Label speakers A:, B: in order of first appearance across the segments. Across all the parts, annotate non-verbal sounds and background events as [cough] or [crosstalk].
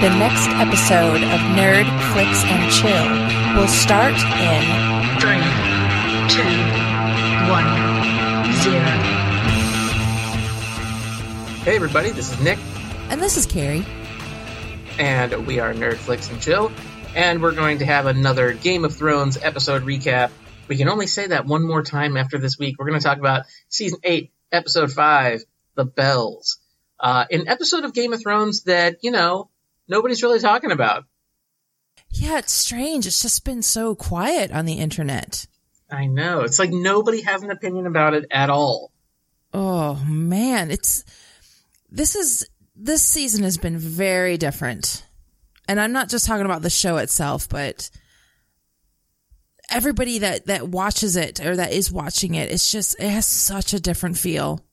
A: The next episode of Nerd, Flix, and Chill will start in
B: Three, two, one, zero.
C: Hey everybody, this is Nick,
A: And this is Kari.
C: and we are Nerd Flix and Chill, and we're going to have another Game of Thrones episode recap. We can only say that one more time after this week. We're going to talk about season eight, episode five, The Bells, uh, an episode of Game of Thrones that you know nobody's really talking about.
A: Yeah, it's strange. It's just been so quiet on the internet.
C: I know it's like nobody has an opinion about it at all.
A: Oh man, it's this is this season has been very different. And I'm not just talking about the show itself, but everybody that that watches it or that is watching it, it's just it has such a different feel.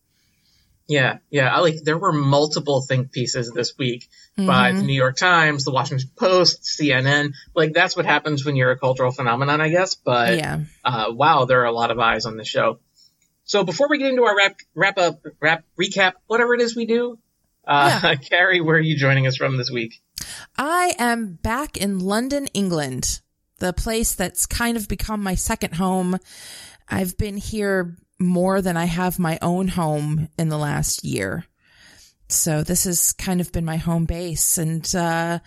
C: Yeah, yeah. I like there were multiple think pieces this week by the New York Times, the Washington Post, CNN. Like that's what happens when you're a cultural phenomenon, I guess. But
A: Yeah.
C: uh, wow, there are a lot of eyes on the show. So before we get into our wrap wrap up wrap recap, whatever it is we do, uh, [laughs] Kari, where are you joining us from this week?
A: I am back in London, England, the place that's kind of become my second home. I've been here more than I have my own home in the last year. So this has kind of been my home base and uh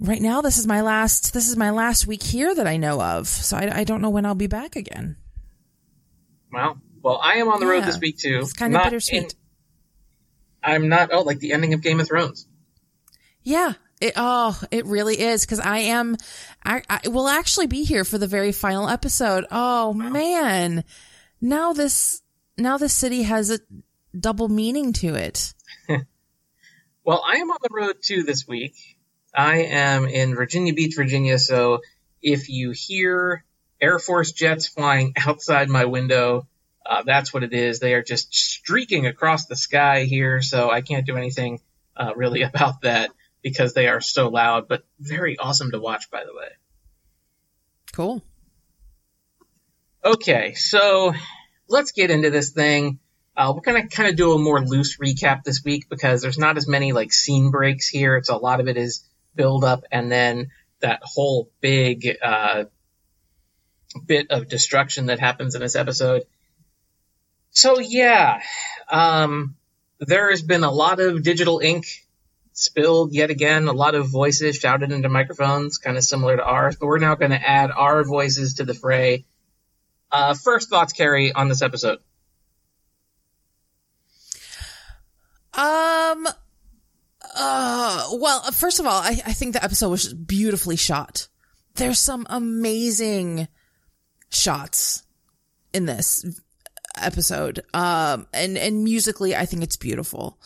A: right now this is my last this is my last week here that I know of. So I, I don't know when I'll be back again.
C: Well, well, I am on the road this week too.
A: It's kind of bittersweet.
C: in- I'm not. Oh, like the ending of Game of Thrones.
A: Yeah. It, oh, it really is because I am, I, I will actually be here for the very final episode. Oh man. Now this, now this city has a double meaning to it.
C: Well, I am on the road too this week. I am in Virginia Beach, Virginia. So if you hear Air Force jets flying [laughs] outside my window, uh, that's what it is. They are just streaking across the sky here. So I can't do anything uh, really [laughs] about that because they are so loud, but very awesome to watch, by the way.
A: Cool.
C: Okay, so let's get into this thing. Uh, we're gonna kind of do a more loose recap this week because there's not as many like scene breaks here. It's a lot of it is build up and then that whole big uh, bit of destruction that happens in this episode. So yeah, um, there has been a lot of digital ink spilled yet again. A lot of voices shouted into microphones, kind of similar to ours. But we're now going to add our voices to the fray. Uh, first thoughts, Kari, on this episode.
A: Um, uh, well, first of all, I, I think the episode was beautifully shot. There's some amazing shots in this episode. Um, and, and musically, I think it's beautiful.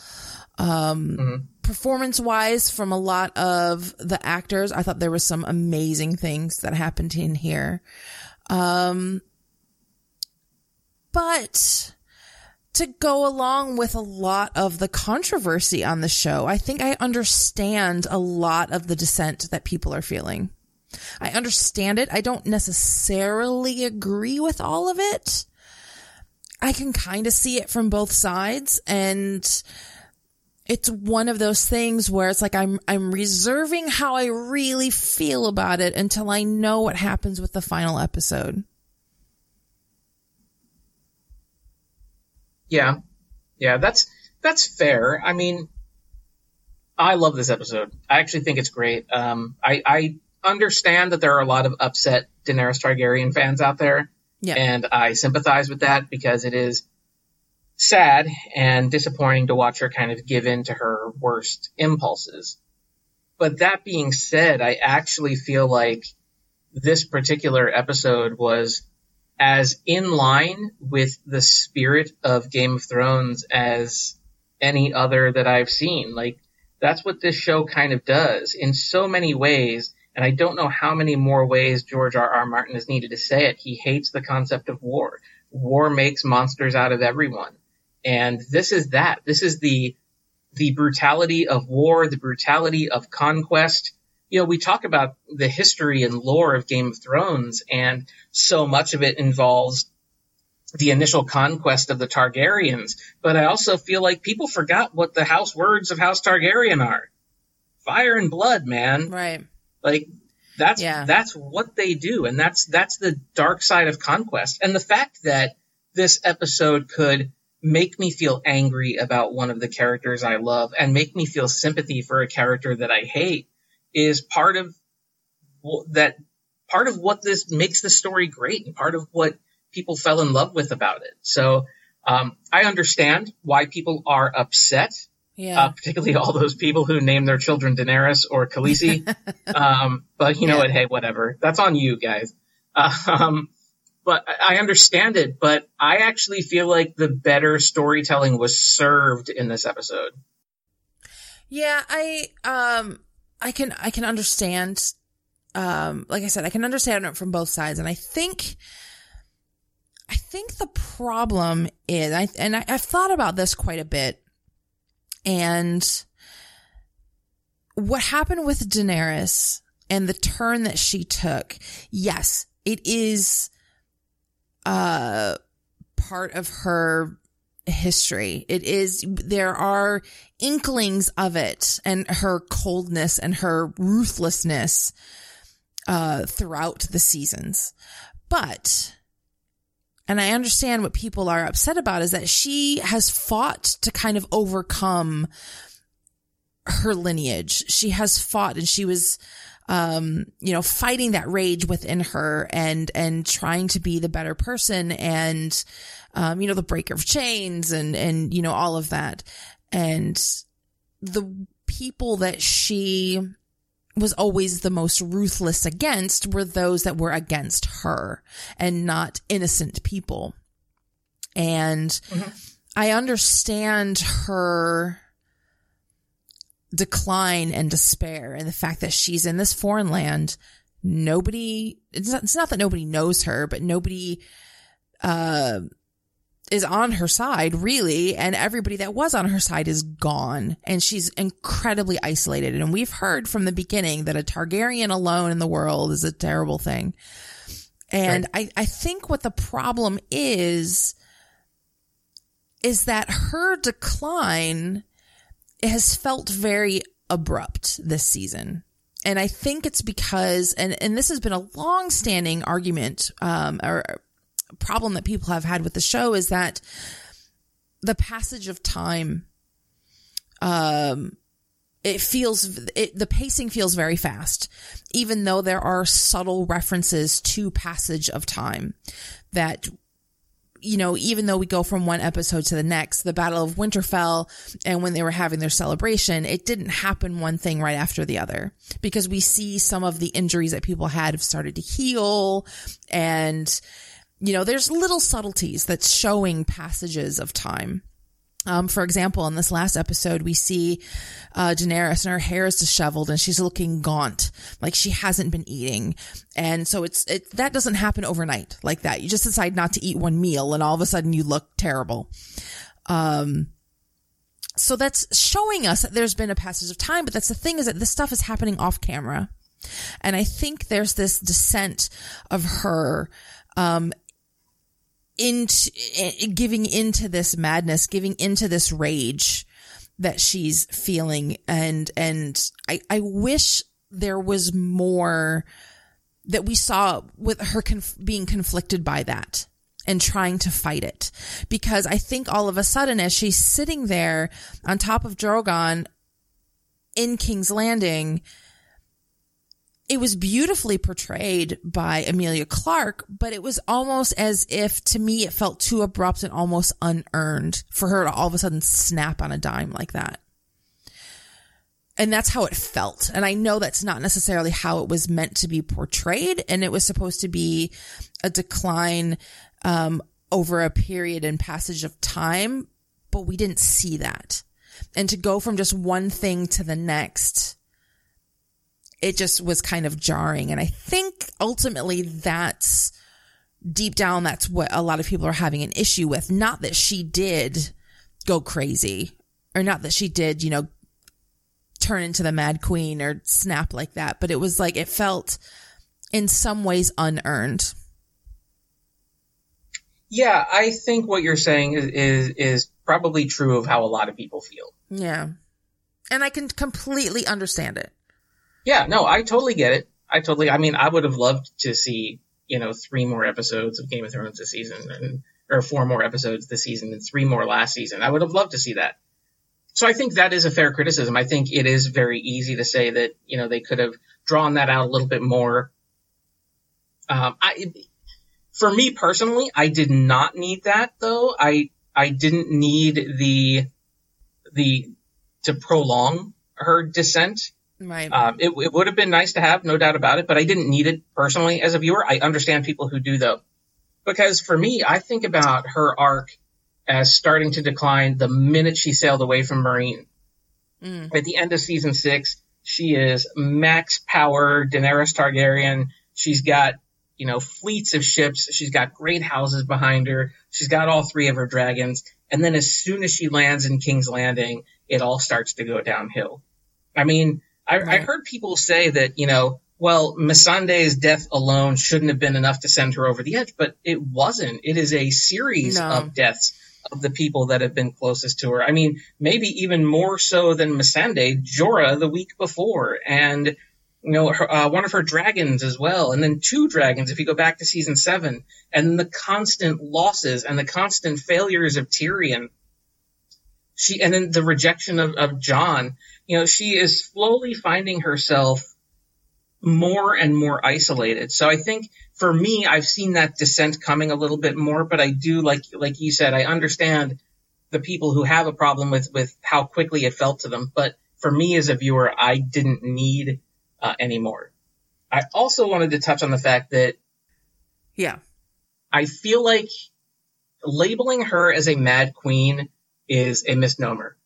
A: Um, performance wise from a lot of the actors, I thought there was some amazing things that happened in here. Um, but to go along with a lot of the controversy on the show. I think I understand a lot of the dissent that people are feeling. I understand it. I don't necessarily agree with all of it. I can kind of see it from both sides and it's one of those things where it's like I'm I'm reserving how I really feel about it until I know what happens with the final episode.
C: Yeah, yeah, that's that's fair. I mean, I love this episode. I actually think it's great. Um, I, I understand that there are a lot of upset Daenerys Targaryen fans out there,
A: Yeah.
C: and I sympathize with that because it is sad and disappointing to watch her kind of give in to her worst impulses. But that being said, I actually feel like this particular episode was as in line with the spirit of Game of Thrones as any other that I've seen. Like, that's what this show kind of does in so many ways. And I don't know how many more ways George R. R. Martin has needed to say it. He hates the concept of war. War makes monsters out of everyone. And this is that. This is the, the brutality of war, the brutality of conquest. You know, we talk about the history and lore of Game of Thrones, and so much of it involves the initial conquest of the Targaryens. But I also feel like people forgot what the house words of House Targaryen are. fire and blood, man.
A: Right.
C: Like that's
A: Yeah.
C: that's what they do, and that's that's the dark side of conquest. And the fact that this episode could make me feel angry about one of the characters I love and make me feel sympathy for a character that I hate is part of that part of what this makes the story great and part of what people fell in love with about it. So um, I understand why people are upset
A: Yeah.
C: uh, particularly all those people who name their children Daenerys or Khaleesi. [laughs] um, but you know
A: Yeah.
C: what? Hey, whatever. That's on you guys. Um, but I I understand it, but I actually feel like the better storytelling was served in this episode.
A: Yeah, I um I can I can understand um like I said, I can understand it from both sides. And I think I think the problem is I and I, I've thought about this quite a bit. And what happened with Daenerys and the turn that she took, yes, it is uh part of her history. It is, there are inklings of it and her coldness and her ruthlessness, uh, throughout the seasons. But, and I understand what people are upset about is that she has fought to kind of overcome her lineage. She has fought and she was, um, you know, fighting that rage within her and, and trying to be the better person and, um, you know, the breaker of chains and, and, you know, all of that. And the people that she was always the most ruthless against were those that were against her and not innocent people. And I understand her decline and despair and the fact that she's in this foreign land. Nobody, it's not, it's not that nobody knows her, but nobody, uh, is on her side really and everybody that was on her side is gone. And she's incredibly isolated. And we've heard from the beginning that a Targaryen alone in the world is a terrible thing. And I, I think what the problem is is that her decline has felt very abrupt this season. And I think it's because and and this has been a long standing argument um or problem that people have had with the show is that the passage of time um it feels it, the pacing feels very fast even though there are subtle references to passage of time that you know even though we go from one episode to the next the battle of winterfell and when they were having their celebration it didn't happen one thing right after the other because we see some of the injuries that people had have started to heal and you know, there's little subtleties that's showing passages of time. Um, for example, in this last episode, we see, uh, Daenerys and her hair is disheveled and she's looking gaunt, like she hasn't been eating. And so it's, it, that doesn't happen overnight like that. You just decide not to eat one meal and all of a sudden you look terrible. Um, so that's showing us that there's been a passage of time, but that's the thing is that this stuff is happening off camera. And I think there's this descent of her, um, into eh, giving into this madness, giving into this rage that she's feeling. And, and I, I wish there was more that we saw with her conf- being conflicted by that and trying to fight it. Because I think all of a sudden, as she's sitting there on top of Drogon in King's Landing, it was beautifully portrayed by Emilia Clarke, but it was almost as if to me it felt too abrupt and almost unearned for her to all of a sudden snap on a dime like that. And that's how it felt. And I know that's not necessarily how it was meant to be portrayed. And it was supposed to be a decline, um, over a period and passage of time, but we didn't see that. And to go from just one thing to the next, it just was kind of jarring. And I think ultimately that's deep down, that's what a lot of people are having an issue with. Not that she did go crazy or not that she did, you know, turn into the mad queen or snap like that, but it was like, it felt in some ways unearned.
C: Yeah, I think what you're saying is, is is probably true of how a lot of people feel.
A: Yeah. And I can completely understand it.
C: Yeah, no, I totally get it. I totally, I mean, I would have loved to see, you know, three more episodes of Game of Thrones this season and, or four more episodes this season and three more last season. I would have loved to see that. So I think that is a fair criticism. I think it is very easy to say that, you know, they could have drawn that out a little bit more. Um, I, for me personally, I did not need that though. I, I didn't need the, the, to prolong her descent.
A: Right.
C: Um, it, it would have been nice to have, no doubt about it, but I didn't need it personally as a viewer. I understand people who do though. Because for me, I think about her arc as starting to decline the minute she sailed away from Meereen.
A: Mm.
C: At the end of season six, she is max power Daenerys Targaryen. She's got, you know, fleets of ships. She's got great houses behind her. She's got all three of her dragons. And then as soon as she lands in King's Landing, it all starts to go downhill. I mean, I,
A: Right.
C: I heard people say that, you know, well, Missandei's death alone shouldn't have been enough to send her over the edge, but it wasn't. It is a series
A: No.
C: of deaths of the people that have been closest to her. I mean, maybe even more so than Missandei, Jorah the week before, and you know, her, uh, one of her dragons as well, and then two dragons if you go back to season seven, and the constant losses and the constant failures of Tyrion. She and then the rejection of, of Jon. You know, she is slowly finding herself more and more isolated. So I think for me, I've seen that descent coming a little bit more, but I do like, like you said, I understand the people who have a problem with, with how quickly it felt to them. But for me as a viewer, I didn't need uh, any more. I also wanted to touch on the fact that
A: Yeah.
C: I feel like labeling her as a mad queen is a misnomer.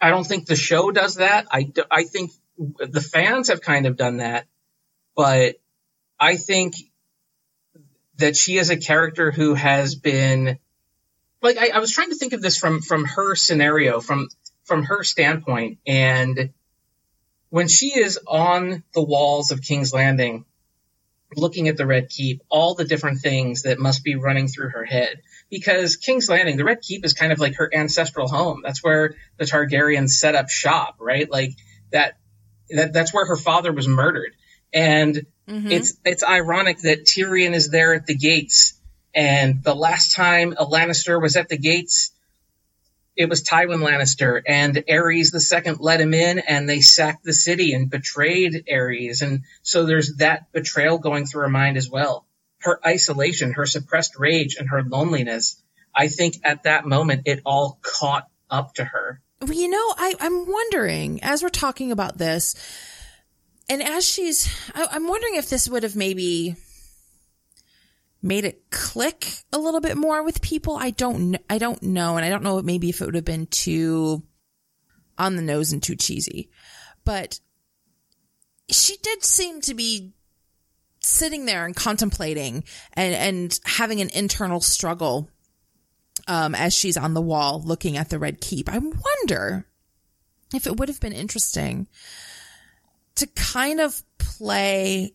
C: I don't think the show does that. I, I think the fans have kind of done that, but I think that she is a character who has been like I, I was trying to think of this from from her scenario from from her standpoint and when she is on the walls of King's Landing looking at the Red Keep, all the different things that must be running through her head. Because King's Landing, the Red Keep is kind of like her ancestral home. That's where the Targaryens set up shop, right? Like that, that that's where her father was murdered. And
A: Mhm.
C: it's it's ironic that Tyrion is there at the gates, and the last time a Lannister was at the gates, it was Tywin Lannister, and Aerys the second let him in, and they sacked the city and betrayed Aerys, and so there's that betrayal going through her mind as well. Her isolation, her suppressed rage, and her loneliness. I think at that moment it all caught up to her.
A: Well, you know, I, I'm wondering as we're talking about this, and as she's, I, I'm wondering if this would have maybe made it click a little bit more with people. I don't, I don't know, and I don't know maybe if it would have been too on the nose and too cheesy, but she did seem to be sitting there and contemplating and and having an internal struggle um, as she's on the wall looking at the red keep. I wonder if it would have been interesting to kind of play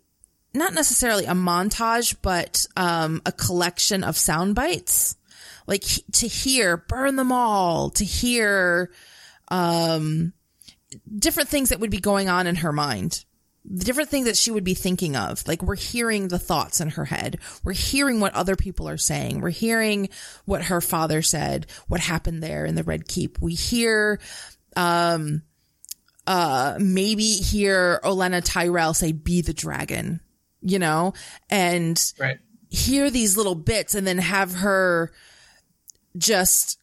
A: not necessarily a montage, but um, a collection of sound bites, like to hear "burn them all," to hear um, different things that would be going on in her mind the different things that she would be thinking of. Like we're hearing the thoughts in her head. We're hearing what other people are saying. We're hearing what her father said, what happened there in the Red Keep. We hear, um, uh, maybe hear Olenna Tyrell say, be the dragon, you know, and
C: Right.
A: hear these little bits and then have her just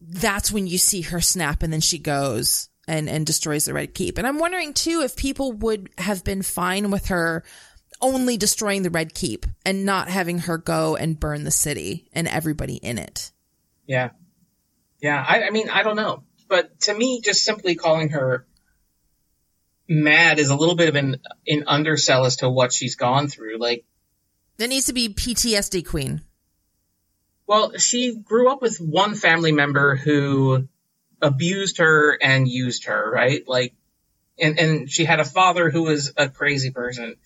A: that's when you see her snap and then she goes and and destroys the red keep and i'm wondering too if people would have been fine with her only destroying the red keep and not having her go and burn the city and everybody in it
C: Yeah. Yeah. I, I mean, I don't know. But to me, just simply calling her mad is a little bit of an, an undersell as to what she's gone through. Like,
A: there needs to be ptsd queen
C: well, she grew up with one family member who abused her and used her, right? Like, and, and she had a father who was a crazy person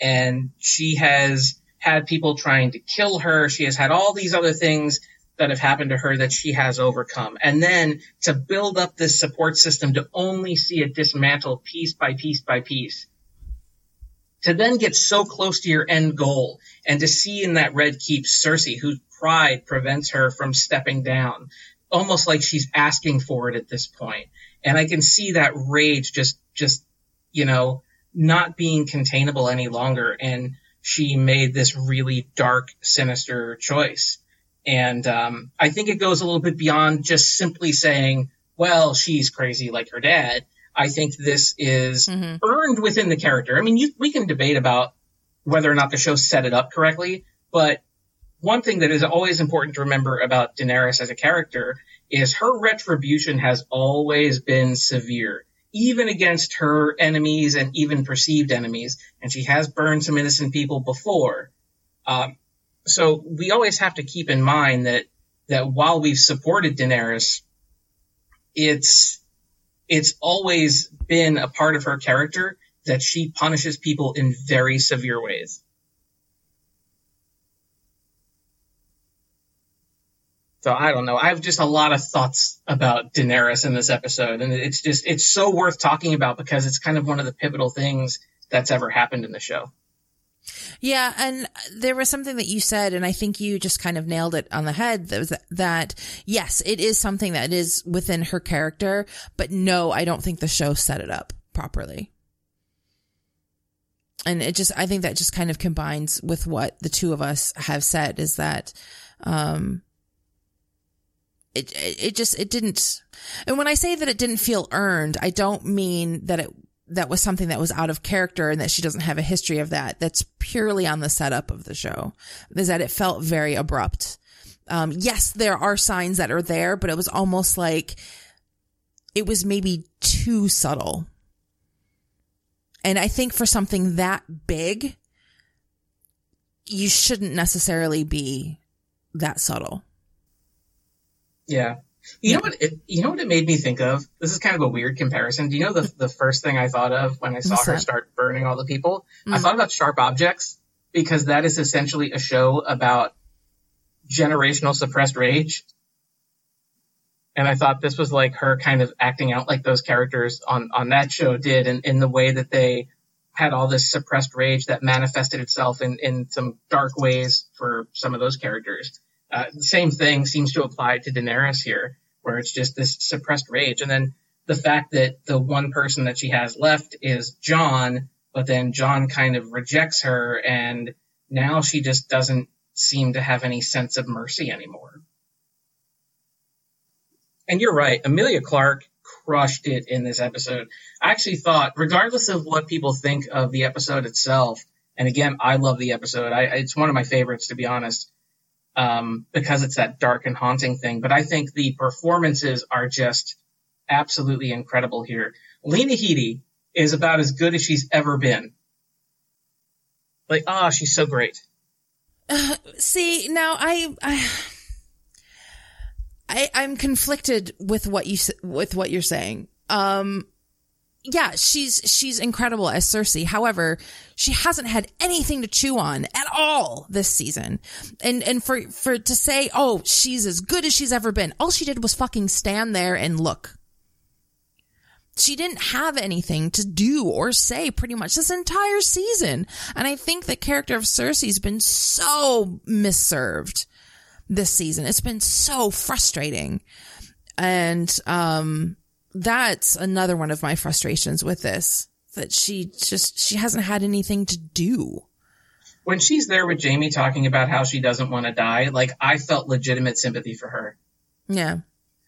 C: and she has had people trying to kill her. She has had all these other things that have happened to her that she has overcome. And then to build up this support system to only see it dismantle piece by piece by piece. To then get so close to your end goal and to see in that red keep Cersei, whose pride prevents her from stepping down, almost like she's asking for it at this point. And I can see that rage just, just, you know, not being containable any longer. And she made this really dark, sinister choice. And um, I think it goes a little bit beyond just simply saying, well, she's crazy like her dad. I think this is mm-hmm. earned within the character. I mean, you, we can debate about whether or not the show set it up correctly, but one thing that is always important to remember about Daenerys as a character is her retribution has always been severe, even against her enemies and even perceived enemies. And she has burned some innocent people before. Um, so we always have to keep in mind that that while we've supported Daenerys, it's it's always been a part of her character that she punishes people in very severe ways. So I don't know. I have just a lot of thoughts about Daenerys in this episode, and it's just it's so worth talking about because it's kind of one of the pivotal things that's ever happened in the show.
A: Yeah, and there was something that you said, and I think you just kind of nailed it on the head. That was that yes, it is something that is within her character, but no, I don't think the show set it up properly. And it just, I think that just kind of combines with what the two of us have said is that, um, it, it, just, it didn't, and when I say that it didn't feel earned, I don't mean that it that was something that was out of character and that she doesn't have a history of that. That's purely on the setup of the show is that it felt very abrupt. Um, yes, there are signs that are there, but it was almost like it was maybe too subtle. And I think for something that big, you shouldn't necessarily be that subtle.
C: Yeah. You know what? It, you know what it made me think of. This is kind of a weird comparison. Do you know the the first thing I thought of when I saw What's her that? start burning all the people? Mm. I thought about Sharp Objects because that is essentially a show about generational suppressed rage. And I thought this was like her kind of acting out like those characters on on that show did, and in the way that they had all this suppressed rage that manifested itself in in some dark ways for some of those characters. Uh, the same thing seems to apply to Daenerys here, where it's just this suppressed rage. And then the fact that the one person that she has left is Jon, but then Jon kind of rejects her, and now she just doesn't seem to have any sense of mercy anymore. And you're right, Emilia Clarke crushed it in this episode. I actually thought, regardless of what people think of the episode itself, and again, I love the episode. I, it's one of my favorites, to be honest um, because it's that dark and haunting thing. But I think the performances are just absolutely incredible here. Lena Headey is about as good as she's ever been. Like, ah, oh, she's so great.
A: Uh, [laughs] see, now I, I, I, I'm conflicted with what you with what you're saying. Um, yeah, she's she's incredible as Cersei. However, she hasn't had anything to chew on at all this season. And and for for to say, "Oh, she's as good as she's ever been." All she did was fucking stand there and look. She didn't have anything to do or say pretty much this entire season. And I think the character of Cersei's been so misserved this season. It's been so frustrating. And um that's another one of my frustrations with this that she just she hasn't had anything to do.
C: When she's there with jaime talking about how she doesn't want to die like I felt legitimate sympathy for her.
A: Yeah.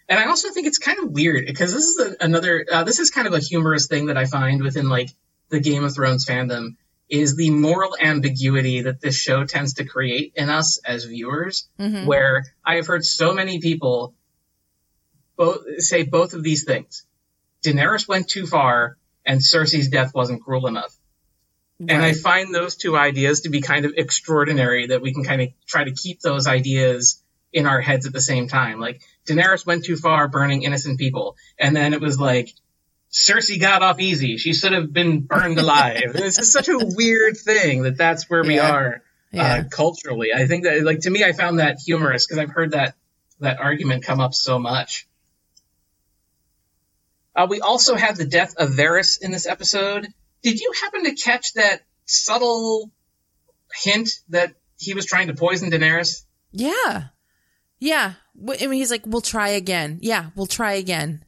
C: And I also think it's kind of weird because this is a, another uh, this is kind of a humorous thing that I find within like the Game of Thrones fandom is the moral ambiguity that this show tends to create in us as viewers mm-hmm. where I have heard so many people both say both of these things. Daenerys went too far, and Cersei's death wasn't cruel enough. Right. And I find those two ideas to be kind of extraordinary that we can kind of try to keep those ideas in our heads at the same time. Like Daenerys went too far burning innocent people. And then it was like, Cersei got off easy. She should have been burned alive. it's just such a weird thing that that's where we yeah. are uh, culturally. I think that, like, to me, I found that humorous because I've heard that that argument come up so much. Uh, we also had the death of Varys in this episode. Did you happen to catch that subtle hint that he was trying to poison Daenerys?
A: Yeah. Yeah. I mean, he's like, we'll try again. Yeah, we'll try again.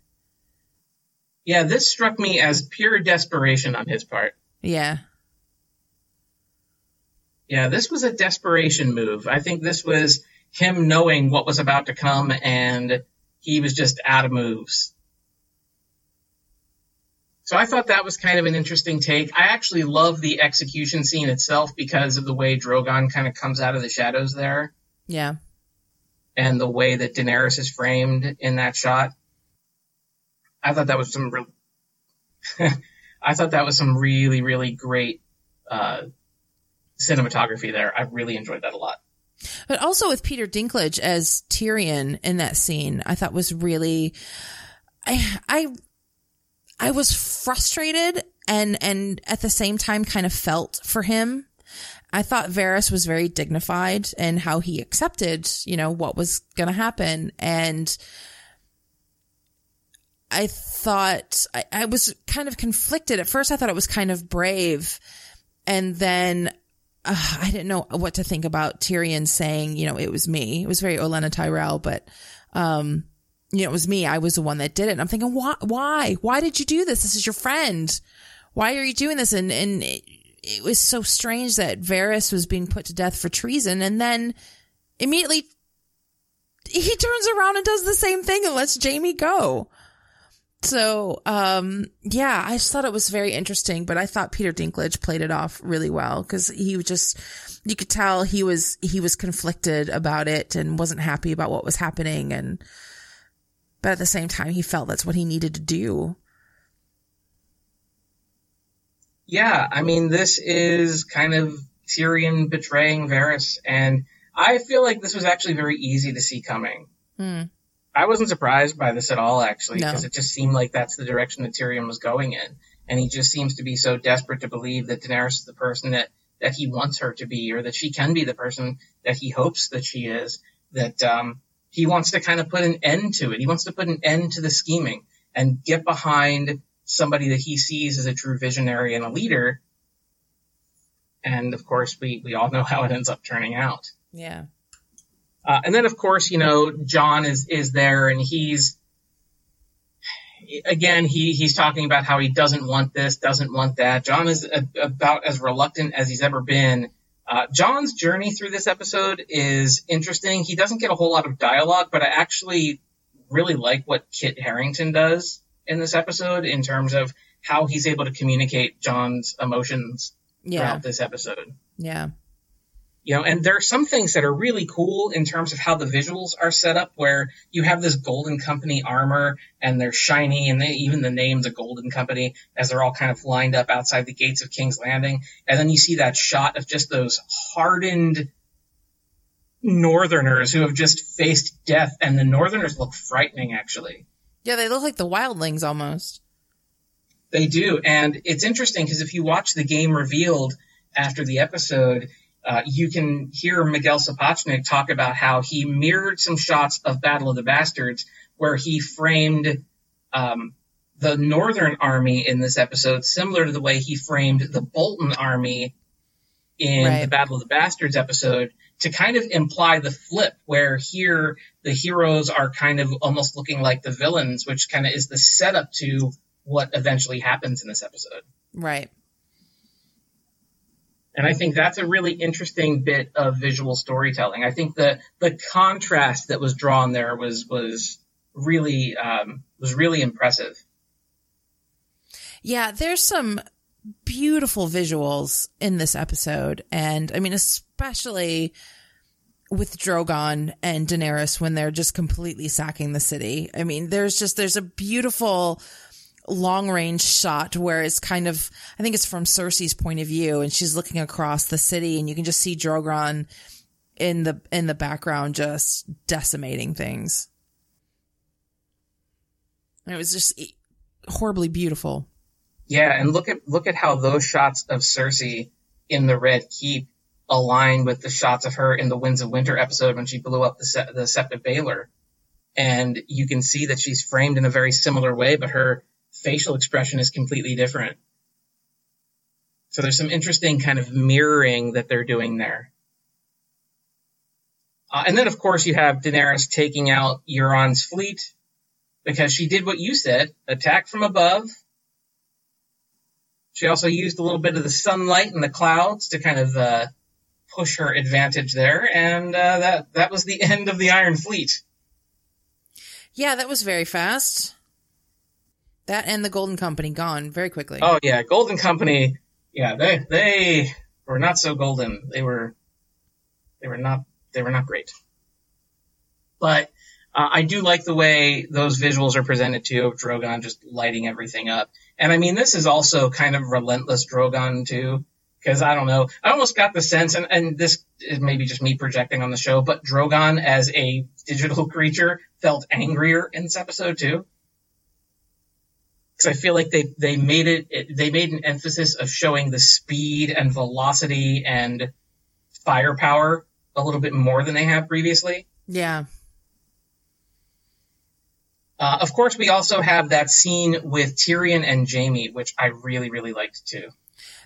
C: Yeah, this struck me as pure desperation on his part.
A: Yeah.
C: Yeah, this was a desperation move. I think this was him knowing what was about to come and he was just out of moves. So I thought that was kind of an interesting take. I actually love the execution scene itself because of the way Drogon kind of comes out of the shadows there.
A: Yeah.
C: And the way that Daenerys is framed in that shot. I thought that was some real, [laughs] I thought that was some really, really great, uh, cinematography there. I really enjoyed that a lot.
A: But also with Peter Dinklage as Tyrion in that scene, I thought was really, I, I I was frustrated and, and at the same time kind of felt for him. I thought Varys was very dignified in how he accepted, you know, what was going to happen. And I thought I, I was kind of conflicted. At first, I thought it was kind of brave. And then uh, I didn't know what to think about Tyrion saying, you know, it was me. It was very Olenna Tyrell, but, um, you know, it was me. I was the one that did it. And I'm thinking, why, why, why did you do this? This is your friend. Why are you doing this? And, and it, it was so strange that Varys was being put to death for treason. And then immediately he turns around and does the same thing and lets Jaime go. So, um, yeah, I just thought it was very interesting, but I thought Peter Dinklage played it off really well because he just, you could tell he was, he was conflicted about it and wasn't happy about what was happening. And, but at the same time, he felt that's what he needed to do.
C: Yeah, I mean, this is kind of Tyrion betraying Varys, and I feel like this was actually very easy to see coming.
A: Hmm.
C: I wasn't surprised by this at all, actually, because
A: No.
C: it just seemed like that's the direction that Tyrion was going in, and he just seems to be so desperate to believe that Daenerys is the person that that he wants her to be, or that she can be the person that he hopes that she is. That um, he wants to kind of put an end to it. He wants to put an end to the scheming and get behind somebody that he sees as a true visionary and a leader. And of course, we, we all know [laughs] how it ends up turning out.
A: Yeah.
C: Uh, and then of course, you know, Jon is, is there and he's, again, he, he's talking about how he doesn't want this, doesn't want that. Jon is a, about as reluctant as he's ever been. Uh, Jon's journey through this episode is interesting. He doesn't get a whole lot of dialogue, but I actually really like what Kit Harington does in this episode in terms of how he's able to communicate Jon's emotions
A: Yeah.
C: throughout this episode.
A: Yeah.
C: You know, and there are some things that are really cool in terms of how the visuals are set up where you have this Golden Company armor and they're shiny and they, even the name, the Golden Company, as they're all kind of lined up outside the gates of King's Landing. And then you see that shot of just those hardened Northerners who have just faced death and the Northerners look frightening actually.
A: Yeah. They look like the wildlings almost.
C: They do. And it's interesting because if you watch the game revealed after the episode, uh, you can hear Miguel Sapochnik talk about how he mirrored some shots of Battle of the Bastards where he framed um, the Northern Army in this episode similar to the way he framed the Bolton Army in
A: Right.
C: the Battle of the Bastards episode to kind of imply the flip where here the heroes are kind of almost looking like the villains, which kind of is the setup to what eventually happens in this episode.
A: Right.
C: And I think that's a really interesting bit of visual storytelling. I think the the contrast that was drawn there was was really um, was really impressive.
A: Yeah, there's some beautiful visuals in this episode. And I mean, especially with Drogon and Daenerys when they're just completely sacking the city. I mean, there's just, there's a beautiful long range shot where it's kind of, I think it's from Cersei's point of view and she's looking across the city and you can just see Drogon in the, in the background just decimating things. And it was just horribly beautiful.
C: Yeah, and look at look at how those shots of Cersei in the Red Keep align with the shots of her in the Winds of Winter episode when she blew up the se- the Sept of Baelor. and you can see that she's framed in a very similar way, but her facial expression is completely different. So there's some interesting kind of mirroring that they're doing there. Uh, and then, of course, you have Daenerys taking out Euron's fleet because she did what you said attack from above. She also used a little bit of the sunlight and the clouds to kind of uh, push her advantage there, and uh, that that was the [laughs] end of the Iron Fleet.
A: Yeah, that was very fast. That and the Golden Company gone very quickly.
C: Oh yeah, Golden Company. Yeah, they they were not so golden. They were they were not they were not great. But uh, I do like the way those visuals are presented too of Drogon just lighting everything up. And I mean, this is also kind of relentless Drogon too, because I don't know. I almost got the sense, and, and this is maybe just me projecting on the show, but Drogon as a digital [laughs] creature felt angrier in this episode too. Because I feel like they they made it they made an emphasis of showing the speed and velocity and firepower a little bit more than they have previously.
A: Yeah.
C: Uh, of course, we also have that scene with Tyrion and Jaime, which I really, really liked too.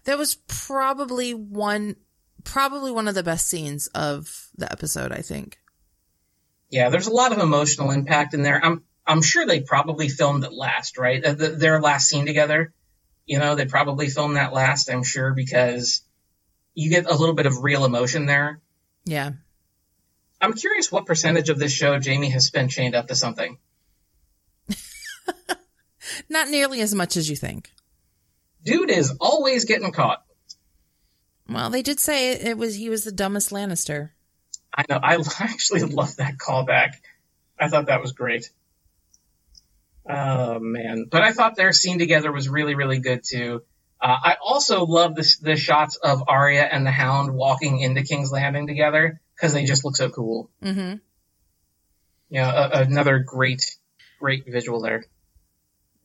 A: That was probably one, probably one of the best scenes of the episode. I think.
C: Yeah, there's a lot of emotional impact in there. I'm, I'm sure they probably filmed it last, right? Uh, the, their last scene together. You know, they probably filmed that last. I'm sure because you get a little bit of real emotion there.
A: Yeah.
C: I'm curious what percentage of this show Jaime has spent chained up to something. [laughs]
A: Not nearly as much as you think.
C: Dude is always getting caught.
A: Well, they did say it was he was the dumbest Lannister.
C: I know. I [laughs] actually love that callback. I thought that was great. Oh man! But I thought their scene together was really, really good too. Uh, I also love the, the shots of Arya and the Hound walking into King's Landing together because they just look so cool.
A: Mm-hmm.
C: Yeah, a, another great, great visual there.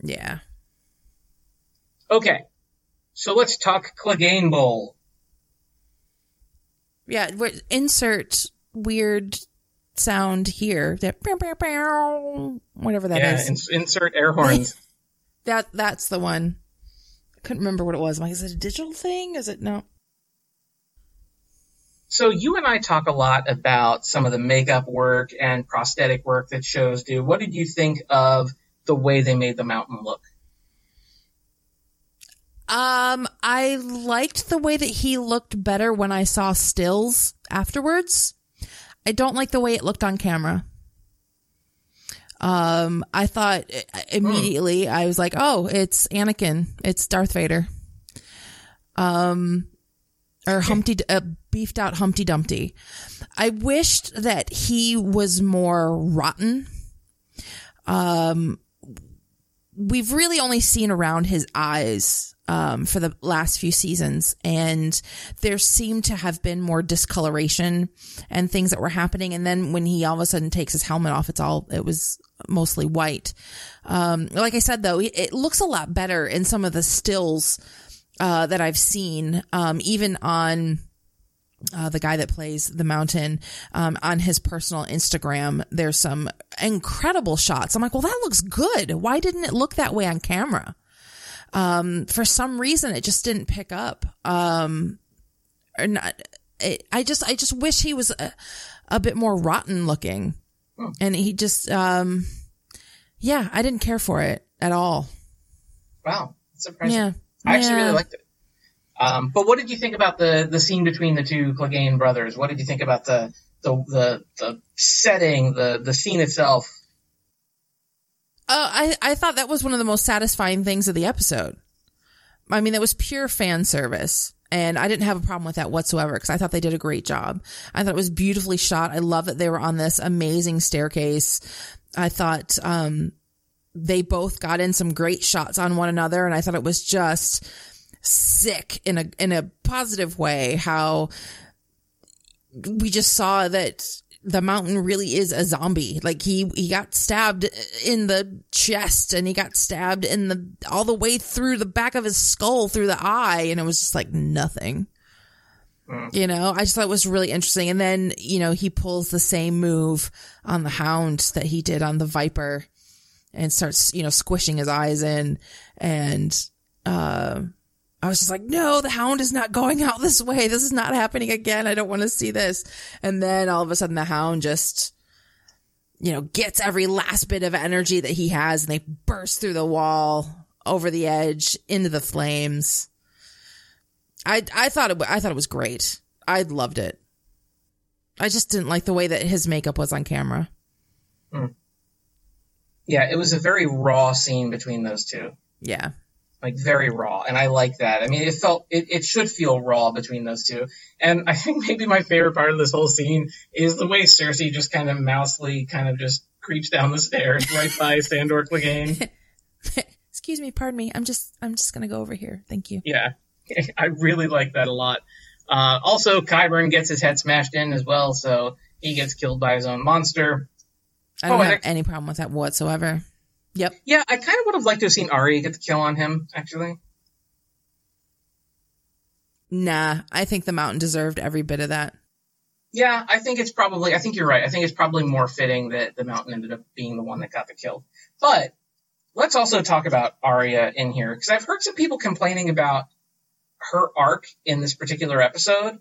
A: Yeah.
C: Okay, so let's talk Clegane Bowl.
A: Yeah, insert weird sound here. That whatever that
C: yeah,
A: is.
C: ins- insert air horns. [laughs]
A: that that's the one. I couldn't remember what it was. I'm like, is it a digital thing? Is it no?
C: So you and I talk a lot about some of the makeup work and prosthetic work that shows do. What did you think of the way they made the mountain look?
A: Um, I liked the way that he looked better when I saw stills afterwards. I don't like the way it looked on camera. Um, I thought immediately I was like, "Oh, it's Anakin. It's Darth Vader." Um, or Humpty, uh, beefed out Humpty Dumpty. I wished that he was more rotten. Um, we've really only seen around his eyes um, for the last few seasons, and there seemed to have been more discoloration and things that were happening. And then when he all of a sudden takes his helmet off, it's all it was mostly white. Um, like I said, though, it looks a lot better in some of the stills uh, that I've seen, um, even on. Uh, the guy that plays the mountain um, on his personal Instagram, there's some incredible shots. I'm like, well, that looks good. Why didn't it look that way on camera? Um, for some reason, it just didn't pick up. Um, or not. It, I just, I just wish he was a, a bit more rotten looking,
C: Hmm.
A: and he just, um, yeah, I didn't care for it at all.
C: Wow, that's surprising.
A: Yeah,
C: I actually
A: Yeah.
C: really liked it. Um, but what did you think about the the scene between the two Clegane brothers? What did you think about the the the, the setting, the the scene itself?
A: Uh, I, I thought that was one of the most satisfying things of the episode. I mean, that was pure fan service. And I didn't have a problem with that whatsoever because I thought they did a great job. I thought it was beautifully shot. I love that they were on this amazing staircase. I thought, um, they both got in some great shots on one another. And I thought it was just sick in a, in a positive way how we just saw that the mountain really is a zombie. Like he he got stabbed in the chest and he got stabbed in the all the way through the back of his skull through the eye and it was just like nothing.
C: Mm.
A: You know, I just thought it was really interesting. And then, you know, he pulls the same move on the hound that he did on the viper and starts, you know, squishing his eyes in. And, uh, I was just like, no, the hound is not going out this way. This is not happening again. I don't want to see this. And then all of a sudden the hound just, you know, gets every last bit of energy that he has and they burst through the wall over the edge into the flames. I, I thought it, I thought it was great. I loved it. I just didn't like the way that his makeup was on camera. Hmm.
C: Yeah, it was a very raw scene between those two.
A: Yeah.
C: Like very raw and i like that i mean it felt it, it should feel raw between those two and i think maybe my favorite part of this whole scene is the way cersei just kind of mousely kind of just creeps down the stairs right by [laughs] sandor clegane [laughs]
A: Excuse me, pardon me. I'm just, I'm just gonna go over here. Thank you.
C: yeah [laughs] i really like that a lot uh, also Qyburn gets his head smashed in as well so he gets killed by his own monster
A: I don't
C: Oh,
A: have any problem with that whatsoever. Yep.
C: yeah i kind of would have liked to have seen Arya get the kill on him actually
A: Nah, I think the mountain deserved every bit of that.
C: Yeah, I think it's probably. I think you're right. I think it's probably more fitting that the mountain ended up being the one that got the kill. But let's also talk about Arya in here because I've heard some people complaining about her arc in this particular episode.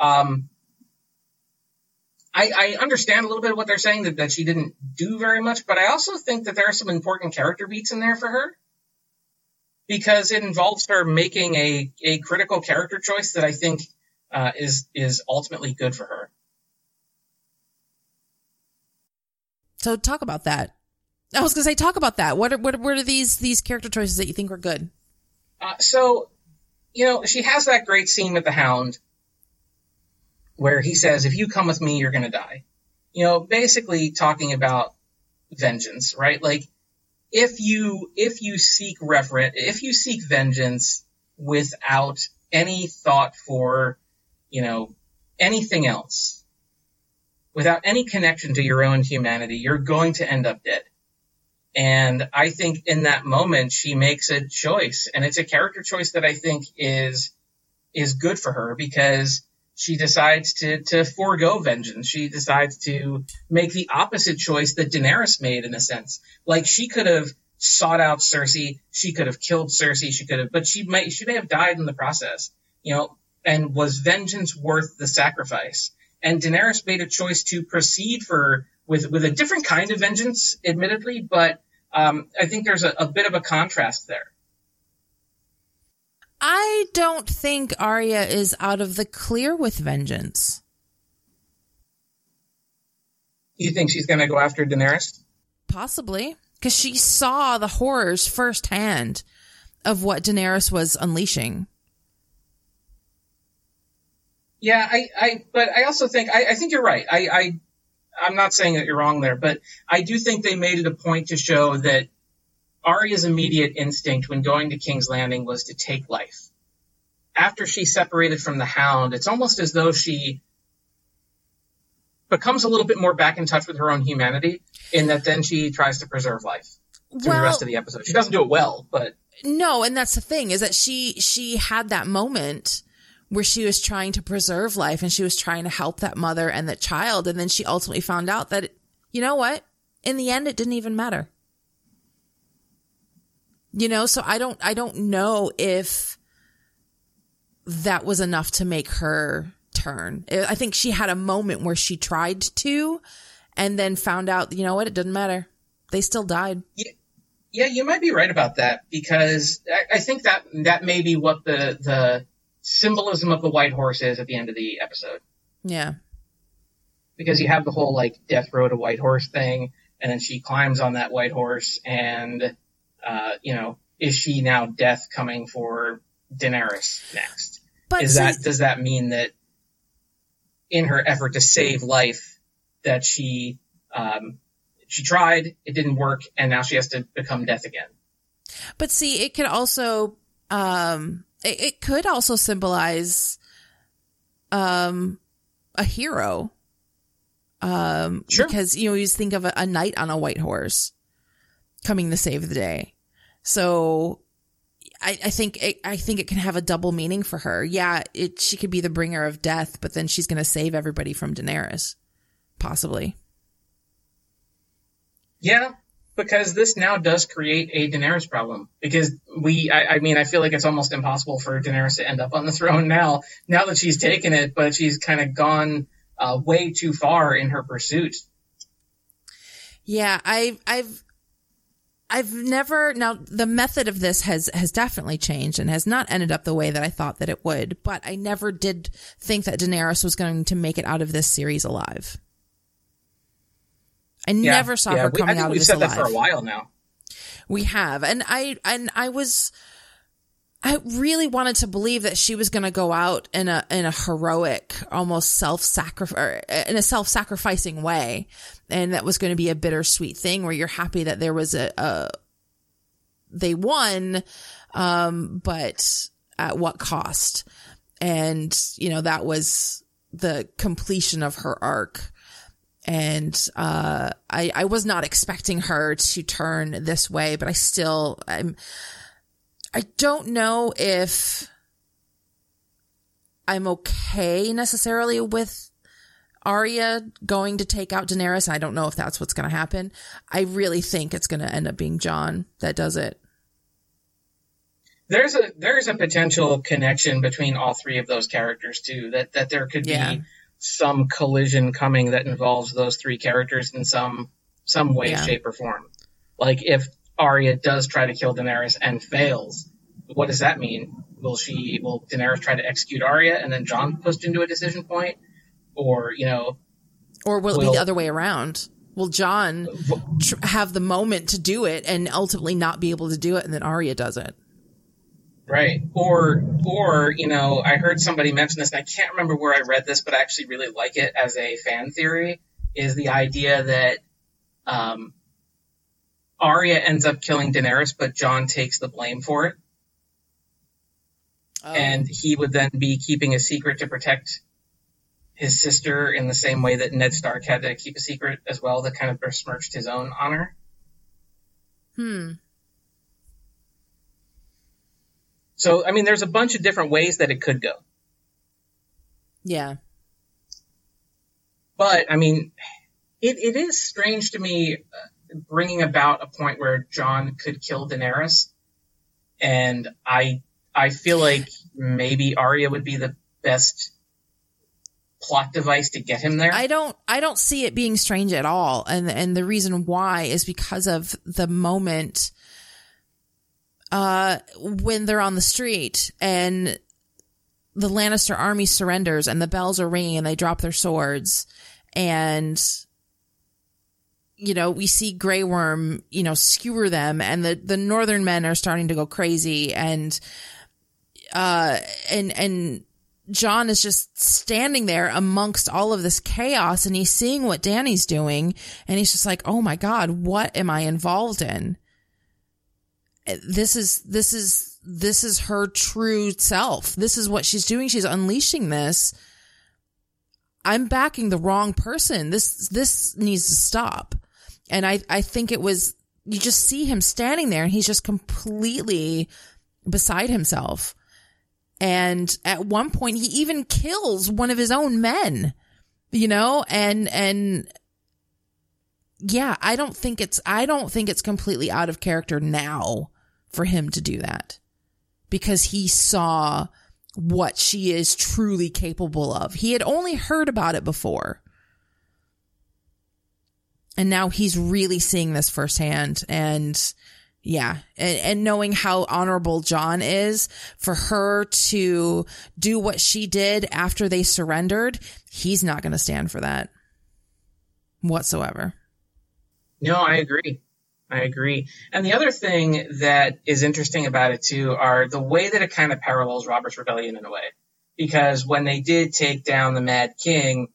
C: Um, I, I understand a little bit of what they're saying that, that she didn't do very much, but I also think that there are some important character beats in there for her because it involves her making a, a critical character choice that I think uh, is is ultimately good for her.
A: So talk about that. I was gonna say talk about that. What are what are, what are these these character choices that you think were good?
C: Uh, so, you know, she has that great scene with the Hound where he says, "If you come with me, you're going to die." You know, basically talking about vengeance, right? Like, if you if you seek referent, if you seek vengeance without any thought for, you know, anything else, without any connection to your own humanity, you're going to end up dead. And I think in that moment she makes a choice and it's a character choice that I think is, is good for her because she decides to, to forego vengeance. She decides to make the opposite choice that Daenerys made in a sense. Like she could have sought out Cersei. She could have killed Cersei. She could have, but she might, she may have died in the process, you know, and was vengeance worth the sacrifice? And Daenerys made a choice to proceed for, with, with a different kind of vengeance, admittedly, but um, I think there's a, a bit of a contrast there.
A: I don't think Arya is out of the clear with vengeance.
C: You think she's going to go after Daenerys?
A: Possibly. Because she saw the horrors firsthand of what Daenerys was unleashing.
C: Yeah, I, I, but I also think, I, I think you're right. I, I, I'm not saying that you're wrong there, but I do think they made it a point to show that Arya's immediate instinct when going to King's Landing was to take life. After she separated from the Hound, it's almost as though she becomes a little bit more back in touch with her own humanity, in that then she tries to preserve life through the rest of the episode. She doesn't do it well, but
A: No, and that's the thing is that she she had that moment where she was trying to preserve life and she was trying to help that mother and that child and then she ultimately found out that you know what? In the end it didn't even matter. You know, so I don't I don't know if that was enough to make her turn. I think she had a moment where she tried to and then found out, you know what, it doesn't matter. They still died.
C: Yeah, yeah you might be right about that because I, I think that that may be what the the symbolism of the white horse is at the end of the episode.
A: Yeah.
C: Because you have the whole like death row to white horse thing, and then she climbs on that white horse, and uh, you know, is she now death coming for Daenerys next?
A: But
C: is
A: see-
C: that does that mean that in her effort to save life that she um, she tried, it didn't work, and now she has to become death again?
A: But see, it could also, um, it, it could also symbolize, um, a hero. Um,
C: Sure.
A: because, you know, you just think of a, a knight on a white horse coming to save the day. So I, I think it, I think it can have a double meaning for her. Yeah, it she could be the bringer of death, but then she's going to save everybody from Daenerys, possibly.
C: Yeah, because this now does create a Daenerys problem. Because we, I, I, mean, I feel like it's almost impossible for Daenerys to end up on the [laughs] throne now. Now that she's taken it, but she's kind of gone uh, way too far in her pursuit.
A: Yeah, I've, I've, I've never now the method of this has has definitely changed and has not ended up the way that I thought that it would, but I never did think that Daenerys was going to make it out of this series alive. I yeah, never saw yeah. her coming we, out of this alive. We've said that
C: for a while now.
A: We have, and I and I was, I really wanted to believe that she was going to go out in a in a heroic, almost self sacrifice in a self sacrificing way, and that was going to be a bittersweet thing where you're happy that there was a, a they won, um, but at what cost? And you know that was the completion of her arc and uh, I I was not expecting her to turn this way, but I still I'm I don't know if I'm okay necessarily with Arya going to take out Daenerys. I don't know if that's what's going to happen. I really think it's going to end up being Jon that does it.
C: There's a there's a potential connection between all three of those characters too. That that there could yeah. be some collision coming that involves those three characters in some some way, yeah. shape, or form. Like if Arya does try to kill Daenerys and fails, what does that mean? Will she will Daenerys try to execute Arya and then Jon pushed into a decision point, or you know,
A: or will, will it be the other way around? Will Jon tr- have the moment to do it and ultimately not be able to do it, and then Arya does it?
C: Right. Or, or, you know, I heard somebody mention this and I can't remember where I read this, but I actually really like it as a fan theory is the idea that, um, Arya ends up killing Daenerys, but Jon takes the blame for it. Oh. And he would then be keeping a secret to protect his sister in the same way that Ned Stark had to keep a secret as well that kind of besmirched his own honor.
A: Hmm.
C: So, I mean, there's a bunch of different ways that it could go.
A: Yeah.
C: But, I mean, it, it is strange to me uh, bringing about a point where Jon could kill Daenerys. And I, I feel like maybe Arya would be the best plot device to get him there.
A: I don't I don't see it being strange at all. And and the reason why is because of the moment uh, when they're on the street and the Lannister army surrenders and the bells are ringing and they drop their swords and you know, we see Grey Worm, you know, skewer them and the, the northern men are starting to go crazy and, uh, and, and Jon is just standing there amongst all of this chaos and he's seeing what Dany's doing and he's just like, Oh my God, what am I involved in? this is this is this is her true self. This is what she's doing. She's unleashing this. I'm backing the wrong person. This this needs to stop. And I I think it was you just see him standing there and he's just completely beside himself. And at one point he even kills one of his own men. You know, and and yeah, I don't think it's I don't think it's completely out of character now for him to do that because he saw what she is truly capable of. He had only heard about it before. And now he's really seeing this firsthand. And yeah, and, and knowing how honorable Jon is for her to do what she did after they surrendered, he's not going to stand for that whatsoever.
C: No, I agree. I agree. And the other thing that is interesting about it too are the way that it kind of parallels Robert's Rebellion in a way. Because when they did take down the Mad King,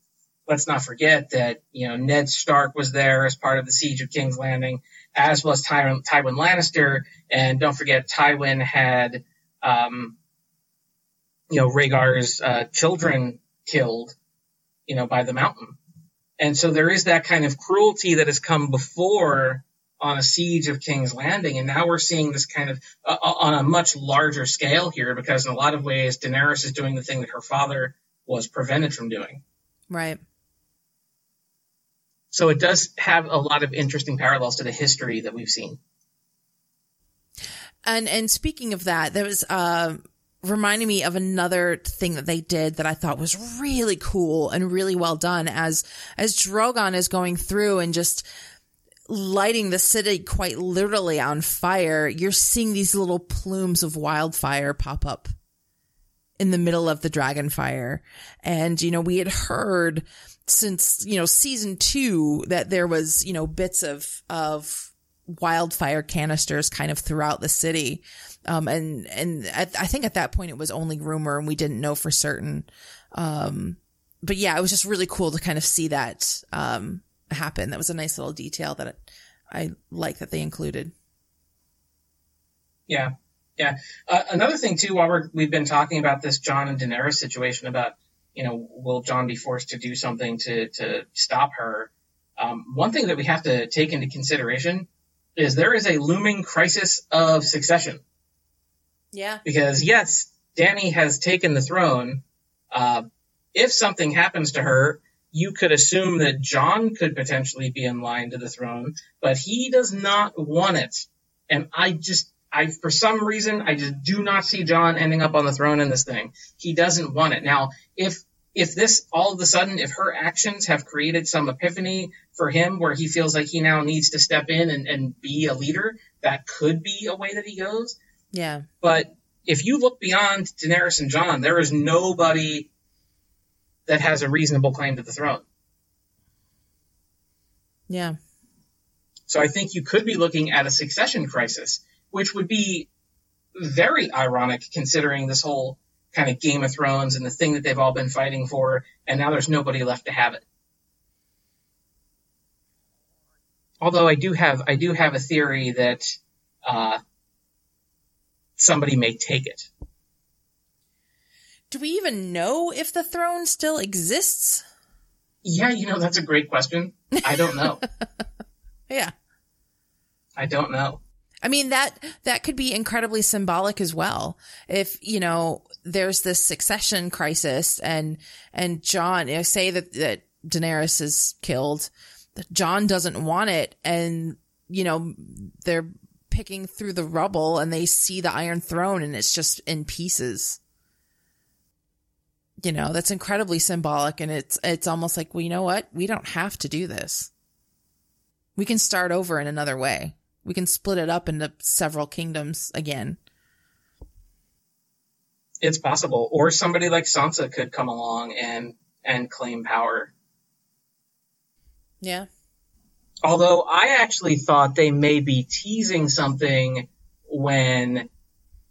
C: let's not forget that, you know, Ned Stark was there as part of the siege of King's Landing, as was Ty- Tywin Lannister. And don't forget, Tywin had, um, you know, Rhaegar's uh, children killed, you know, by the mountain. And so there is that kind of cruelty that has come before on a siege of King's Landing, and now we're seeing this kind of uh, uh, on a much larger scale here because in a lot of ways Daenerys is doing the thing that her father was prevented from doing.
A: Right.
C: So it does have a lot of interesting parallels to the history that we've seen.
A: And and speaking of that, there was uh reminding me of another thing that they did that I thought was really cool and really well done as as Drogon is going through and just lighting the city quite literally on fire, you're seeing these little plumes of wildfire pop up in the middle of the dragon fire. And, you know, we had heard since, you know, season two that there was, you know, bits of, of wildfire canisters kind of throughout the city. Um, and, and at, I think at that point it was only rumor and we didn't know for certain. Um, but yeah, it was just really cool to kind of see that, um, happen. That was a nice little detail that I like that they included.
C: Yeah. Yeah. Uh, another thing too, while we're, we've been talking about this Jon and Daenerys situation about, you know, will Jon be forced to do something to, to stop her? Um, one thing that we have to take into consideration is there is a looming crisis of succession.
A: Yeah.
C: Because yes, Dany has taken the throne. Uh, if something happens to her, you could assume that Jon could potentially be in line to the throne, but he does not want it. And I just, I, for some reason, I just do not see Jon ending up on the throne in this thing. He doesn't want it. Now, if, if this all of a sudden, if her actions have created some epiphany for him where he feels like he now needs to step in and, and be a leader, that could be a way that he goes.
A: Yeah.
C: But if you look beyond Daenerys and Jon, there is nobody that has a reasonable claim to the throne.
A: Yeah.
C: So I think you could be looking at a succession crisis, which would be very ironic considering this whole kind of Game of Thrones and the thing that they've all been fighting for, and now there's nobody left to have it. Although I do have I do have a theory that uh, somebody may take it
A: do we even know if the throne still exists?
C: Yeah, you know, that's a great question. I don't know. [laughs]
A: yeah.
C: I don't know.
A: I mean that that could be incredibly symbolic as well. If you know there's this succession crisis and and Jon, you know, say that that Daenerys is killed, Jon doesn't want it, and you know they're picking through the rubble and they see the Iron Throne and it's just in pieces you know, that's incredibly symbolic and it's, it's almost like, well, you know what? We don't have to do this. We can start over in another way. We can split it up into several kingdoms again.
C: It's possible. Or somebody like Sansa could come along and, and claim power.
A: Yeah.
C: Although I actually thought they may be teasing something when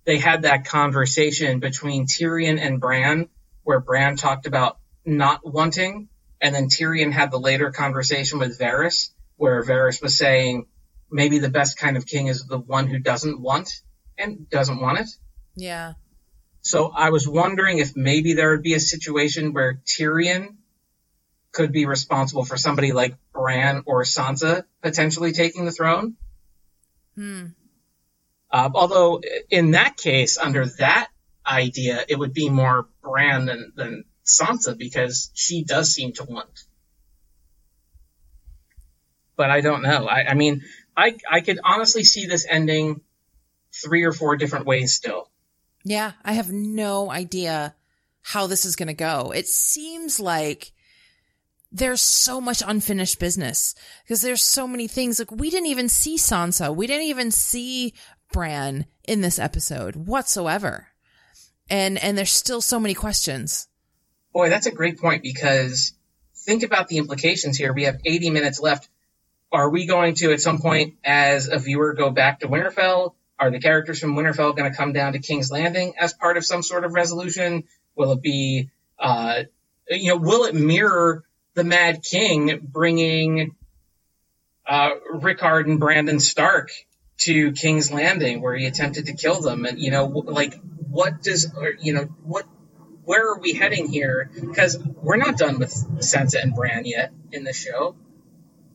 C: they had that conversation between Tyrion and Bran where Bran talked about not wanting, and then Tyrion had the later conversation with Varys, where Varys was saying maybe the best kind of king is the one who doesn't want and doesn't want it.
A: Yeah.
C: So I was wondering if maybe there would be a situation where Tyrion could be responsible for somebody like Bran or Sansa potentially taking the throne.
A: Hmm.
C: Uh, although in that case, under that idea, it would be more Bran than, than Sansa because she does seem to want. But I don't know. I, I mean, I, I could honestly see this ending three or four different ways still.
A: Yeah, I have no idea how this is going to go. It seems like there's so much unfinished business because there's so many things. Like we didn't even see Sansa. We didn't even see Bran in this episode whatsoever and and there's still so many questions.
C: Boy, that's a great point because think about the implications here. We have 80 minutes left. Are we going to at some point as a viewer go back to Winterfell? Are the characters from Winterfell going to come down to King's Landing as part of some sort of resolution? Will it be, uh, you know, will it mirror the Mad King bringing uh, Rickard and Brandon Stark to King's Landing where he attempted to kill them? And, you know, like what does, or, you know, what, where are we heading here? Because we're not done with Sansa and Bran yet in the show.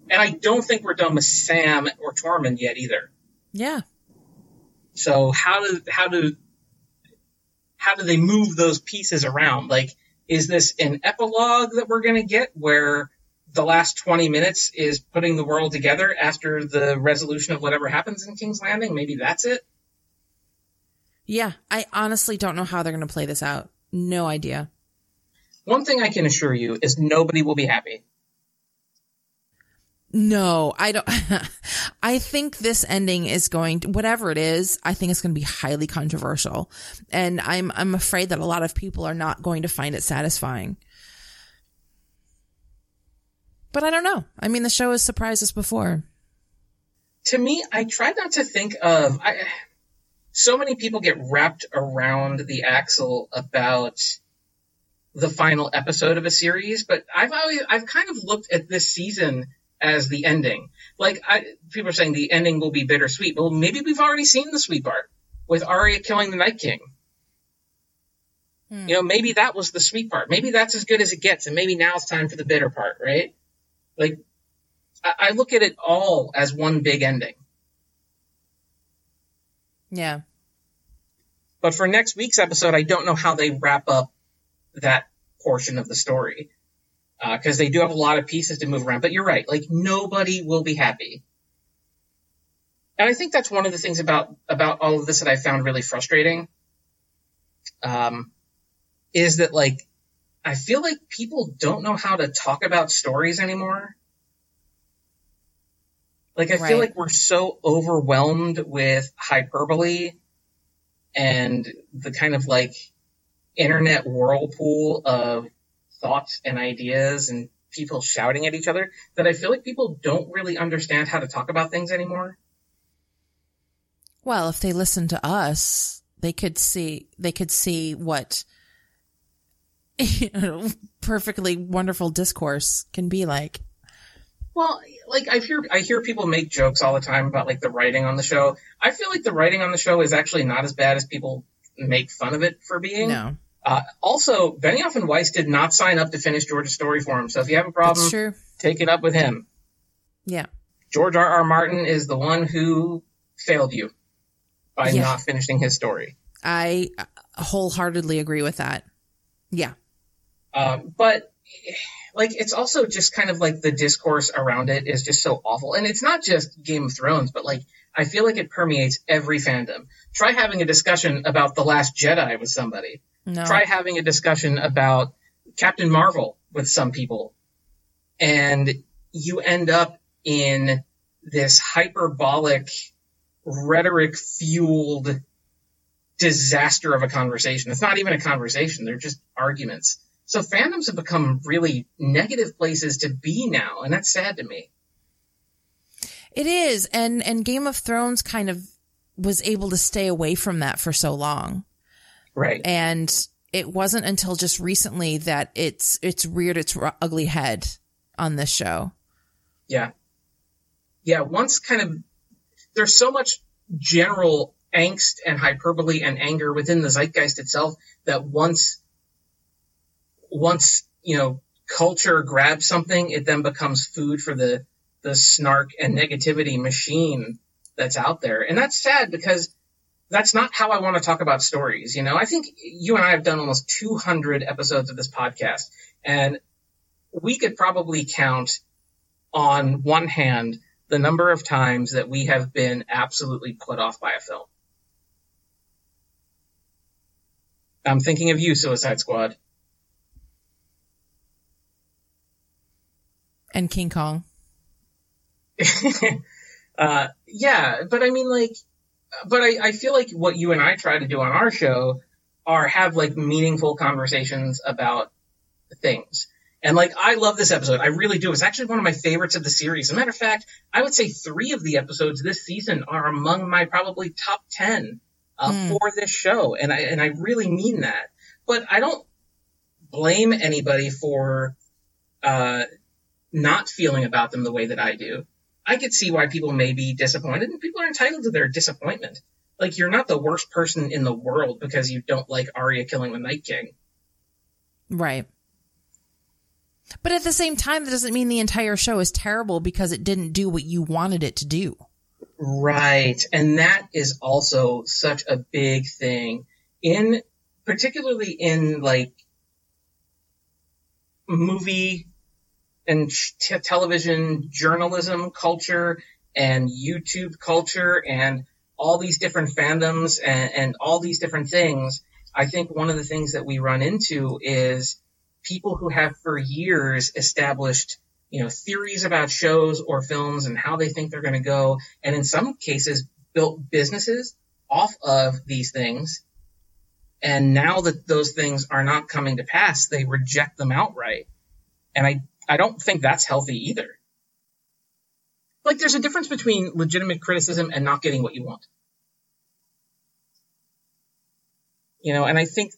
C: And I don't think we're done with Sam or Tormund yet either.
A: Yeah.
C: So how do how do how do they move those pieces around? Like, is this an epilogue that we're going to get where the last 20 minutes is putting the world together after the resolution of whatever happens in King's Landing? Maybe that's it.
A: Yeah. I honestly don't know how they're going to play this out. No idea.
C: One thing I can assure you is nobody will be happy.
A: No, I don't. [laughs] I think this ending is going to, whatever it is, I think it's going to be highly controversial. And I'm, I'm afraid that a lot of people are not going to find it satisfying. But I don't know. I mean, the show has surprised us before.
C: To me, I try not to think of, I, so many people get wrapped around the axle about the final episode of a series, but I've always, I've kind of looked at this season as the ending. Like I, people are saying the ending will be bittersweet. Well, maybe we've already seen the sweet part with Arya killing the Night King. Hmm. You know, maybe that was the sweet part. Maybe that's as good as it gets, and maybe now it's time for the bitter part, right? Like, I, I look at it all as one big ending.
A: Yeah.
C: But for next week's episode, I don't know how they wrap up that portion of the story because uh, they do have a lot of pieces to move around. But you're right, like nobody will be happy. And I think that's one of the things about about all of this that I found really frustrating. Um, is that like I feel like people don't know how to talk about stories anymore. Like I right. feel like we're so overwhelmed with hyperbole and the kind of like internet whirlpool of thoughts and ideas and people shouting at each other that I feel like people don't really understand how to talk about things anymore.
A: Well, if they listen to us, they could see they could see what you [laughs] know, perfectly wonderful discourse can be like.
C: Well, like I hear I hear people make jokes all the time about like the writing on the show. I feel like the writing on the show is actually not as bad as people make fun of it for being.
A: No.
C: Uh, also, Benioff and Weiss did not sign up to finish George's story for him. So if you have a problem, take it up with him.
A: Yeah.
C: George R. R. Martin is the one who failed you by yeah. not finishing his story.
A: I wholeheartedly agree with that. Yeah.
C: Um, but like, it's also just kind of like the discourse around it is just so awful. And it's not just Game of Thrones, but like, I feel like it permeates every fandom. Try having a discussion about The Last Jedi with somebody. No. Try having a discussion about Captain Marvel with some people. And you end up in this hyperbolic, rhetoric fueled disaster of a conversation. It's not even a conversation, they're just arguments. So fandoms have become really negative places to be now, and that's sad to me.
A: It is, and and Game of Thrones kind of was able to stay away from that for so long.
C: Right.
A: And it wasn't until just recently that it's it's reared its ugly head on this show.
C: Yeah. Yeah, once kind of there's so much general angst and hyperbole and anger within the zeitgeist itself that once once, you know, culture grabs something, it then becomes food for the the snark and negativity machine that's out there. And that's sad because that's not how I want to talk about stories. You know, I think you and I have done almost 200 episodes of this podcast, and we could probably count on one hand the number of times that we have been absolutely put off by a film. I'm thinking of you, Suicide Squad.
A: And King Kong. [laughs]
C: uh, yeah, but I mean, like, but I, I feel like what you and I try to do on our show are have like meaningful conversations about things. And like, I love this episode. I really do. It's actually one of my favorites of the series. As a matter of fact, I would say three of the episodes this season are among my probably top 10 uh, mm. for this show. And I, and I really mean that. But I don't blame anybody for, uh, not feeling about them the way that I do. I could see why people may be disappointed, and people are entitled to their disappointment. Like, you're not the worst person in the world because you don't like Arya killing the Night King.
A: Right. But at the same time, that doesn't mean the entire show is terrible because it didn't do what you wanted it to do.
C: Right. And that is also such a big thing in, particularly in like movie and t- television journalism culture and YouTube culture and all these different fandoms and, and all these different things. I think one of the things that we run into is people who have for years established you know theories about shows or films and how they think they're going to go and in some cases built businesses off of these things and now that those things are not coming to pass they reject them outright and i i don't think that's healthy either like there's a difference between legitimate criticism and not getting what you want you know and i think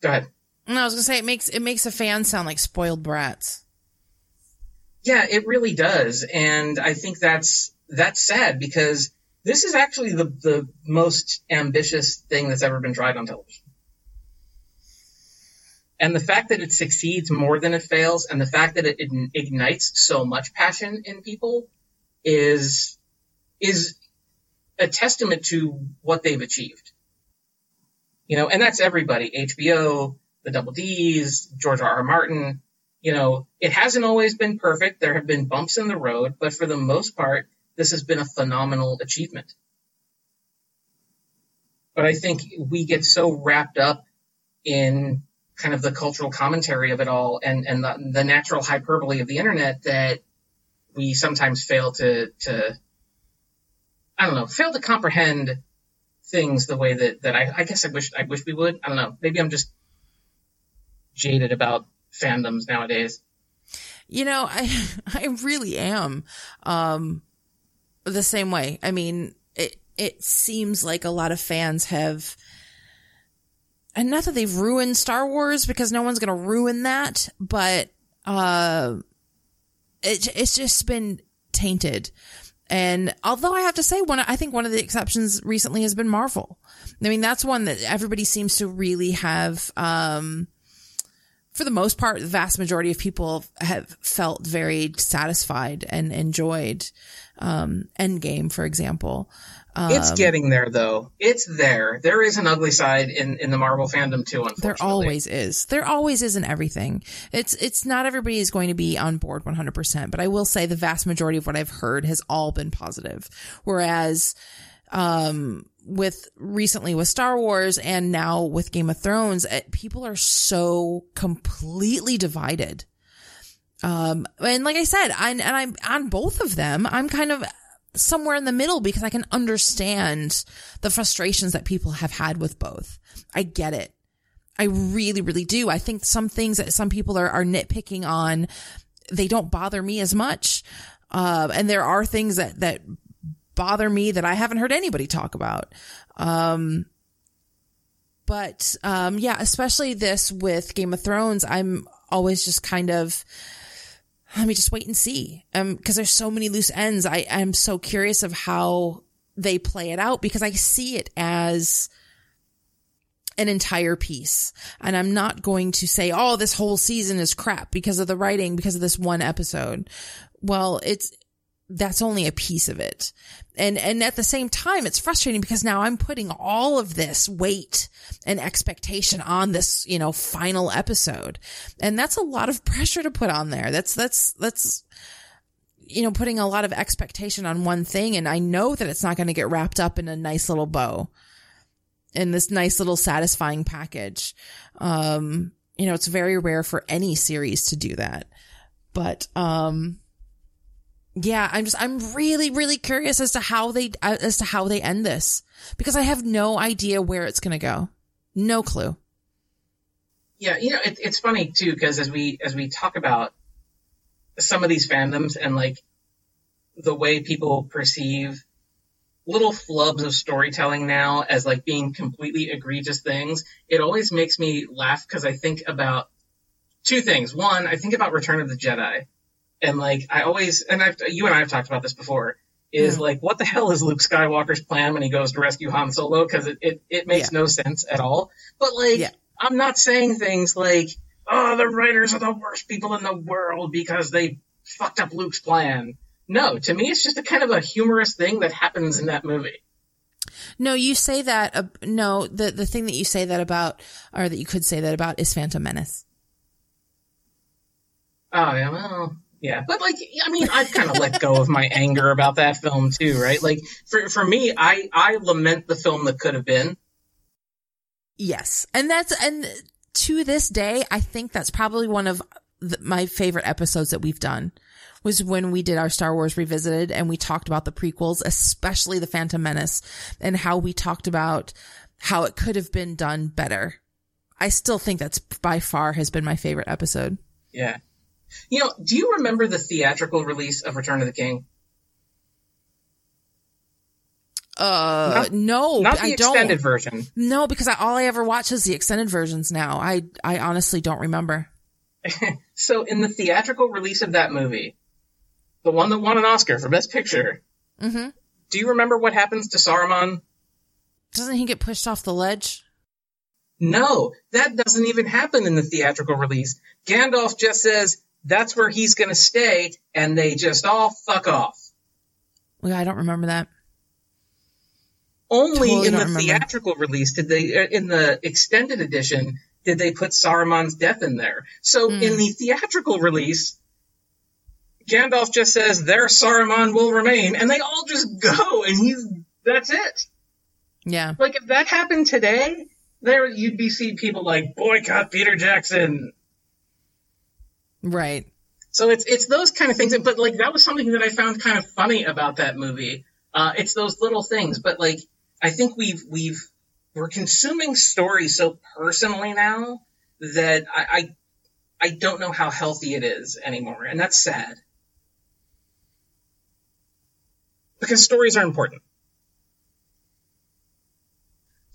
C: go ahead
A: no, I was gonna say it makes it makes a fan sound like spoiled brats.
C: Yeah, it really does, and I think that's that's sad because this is actually the the most ambitious thing that's ever been tried on television. And the fact that it succeeds more than it fails, and the fact that it, it ignites so much passion in people, is is a testament to what they've achieved. You know, and that's everybody: HBO, the Double D's, George R. R. Martin. You know, it hasn't always been perfect. There have been bumps in the road, but for the most part, this has been a phenomenal achievement. But I think we get so wrapped up in kind of the cultural commentary of it all and, and the, the natural hyperbole of the internet that we sometimes fail to, to, I don't know, fail to comprehend things the way that, that I, I guess I wish, I wish we would. I don't know. Maybe I'm just jaded about fandoms nowadays.
A: You know, I [laughs] I really am um the same way. I mean, it it seems like a lot of fans have and not that they've ruined Star Wars because no one's going to ruin that, but uh it it's just been tainted. And although I have to say one I think one of the exceptions recently has been Marvel. I mean, that's one that everybody seems to really have um for the most part, the vast majority of people have felt very satisfied and enjoyed. Um, Endgame, for example.
C: Um, it's getting there though. It's there. There is an ugly side in, in the Marvel fandom too, unfortunately.
A: There always is. There always is in everything. It's, it's not everybody is going to be on board 100%, but I will say the vast majority of what I've heard has all been positive. Whereas, um, with recently with Star Wars and now with Game of Thrones, it, eh, people are so completely divided. Um, and like I said, I, and I'm on both of them. I'm kind of somewhere in the middle because I can understand the frustrations that people have had with both. I get it. I really, really do. I think some things that some people are, are nitpicking on, they don't bother me as much. Uh, and there are things that, that bother me that I haven't heard anybody talk about. Um, but, um, yeah, especially this with Game of Thrones, I'm always just kind of, let me just wait and see. Um, cause there's so many loose ends. I am so curious of how they play it out because I see it as, an entire piece. And I'm not going to say, oh, this whole season is crap because of the writing, because of this one episode. Well, it's, that's only a piece of it. And, and at the same time, it's frustrating because now I'm putting all of this weight and expectation on this, you know, final episode. And that's a lot of [laughs] pressure to put on there. That's, that's, that's, you know, putting a lot of expectation on one thing. And I know that it's not going to get wrapped up in a nice little bow in this nice little satisfying package. Um, you know, it's very rare for any series to do that. But, um, yeah, I'm just, I'm really, really curious as to how they, uh, as to how they end this because I have no idea where it's going to go. No clue.
C: Yeah. You know, it, it's funny too, because as we, as we talk about some of these fandoms and like the way people perceive little flubs of storytelling now as like being completely egregious things, it always makes me laugh because I think about two things. One, I think about Return of the Jedi and like, I always, and I've, you and I have talked about this before, is mm. like, what the hell is Luke Skywalker's plan when he goes to rescue Han Solo? Cause it, it, it makes yeah. no sense at all. But like, yeah. I'm not saying things like, oh, the writers are the worst people in the world because they fucked up Luke's plan. No, to me, it's just a kind of a humorous thing that happens in that movie.
A: No, you say that. Uh, no, the the thing that you say that about, or that you could say that about, is Phantom Menace.
C: Oh yeah, well, yeah, but like, I mean, I've kind of let go of my anger about that film too, right? Like, for for me, I I lament the film that could have been.
A: Yes, and that's and to this day, I think that's probably one of the, my favorite episodes that we've done was when we did our Star Wars revisited and we talked about the prequels, especially the Phantom Menace and how we talked about how it could have been done better. I still think that's by far has been my favorite episode.
C: Yeah. You know, do you remember the theatrical release of Return of the King?
A: Uh,
C: Not-
A: no,
C: Not the
A: I
C: extended
A: don't.
C: version.
A: No, because I, all I ever watch is the extended versions now. I, I honestly don't remember. [laughs]
C: So in the theatrical release of that movie, the one that won an Oscar for Best Picture,
A: hmm
C: do you remember what happens to Saruman?
A: Doesn't he get pushed off the ledge?
C: No, that doesn't even happen in the theatrical release. Gandalf just says that's where he's going to stay, and they just all fuck off.
A: Well, I don't remember that.
C: Only
A: Totally
C: in the
A: remember.
C: theatrical release did they, uh, in the extended edition, did they put Saruman's death in there. So
A: Hmm.
C: in the theatrical release, Gandalf just says their Saruman will remain, and they all just go, and he's that's it.
A: Yeah.
C: Like if that happened today, there you'd be seeing people like boycott Peter Jackson.
A: Right.
C: So it's it's those kind of things. But like that was something that I found kind of funny about that movie. Uh, it's those little things. But like I think we've we've we're consuming stories so personally now that I, I I don't know how healthy it is anymore, and that's sad. Because stories are important.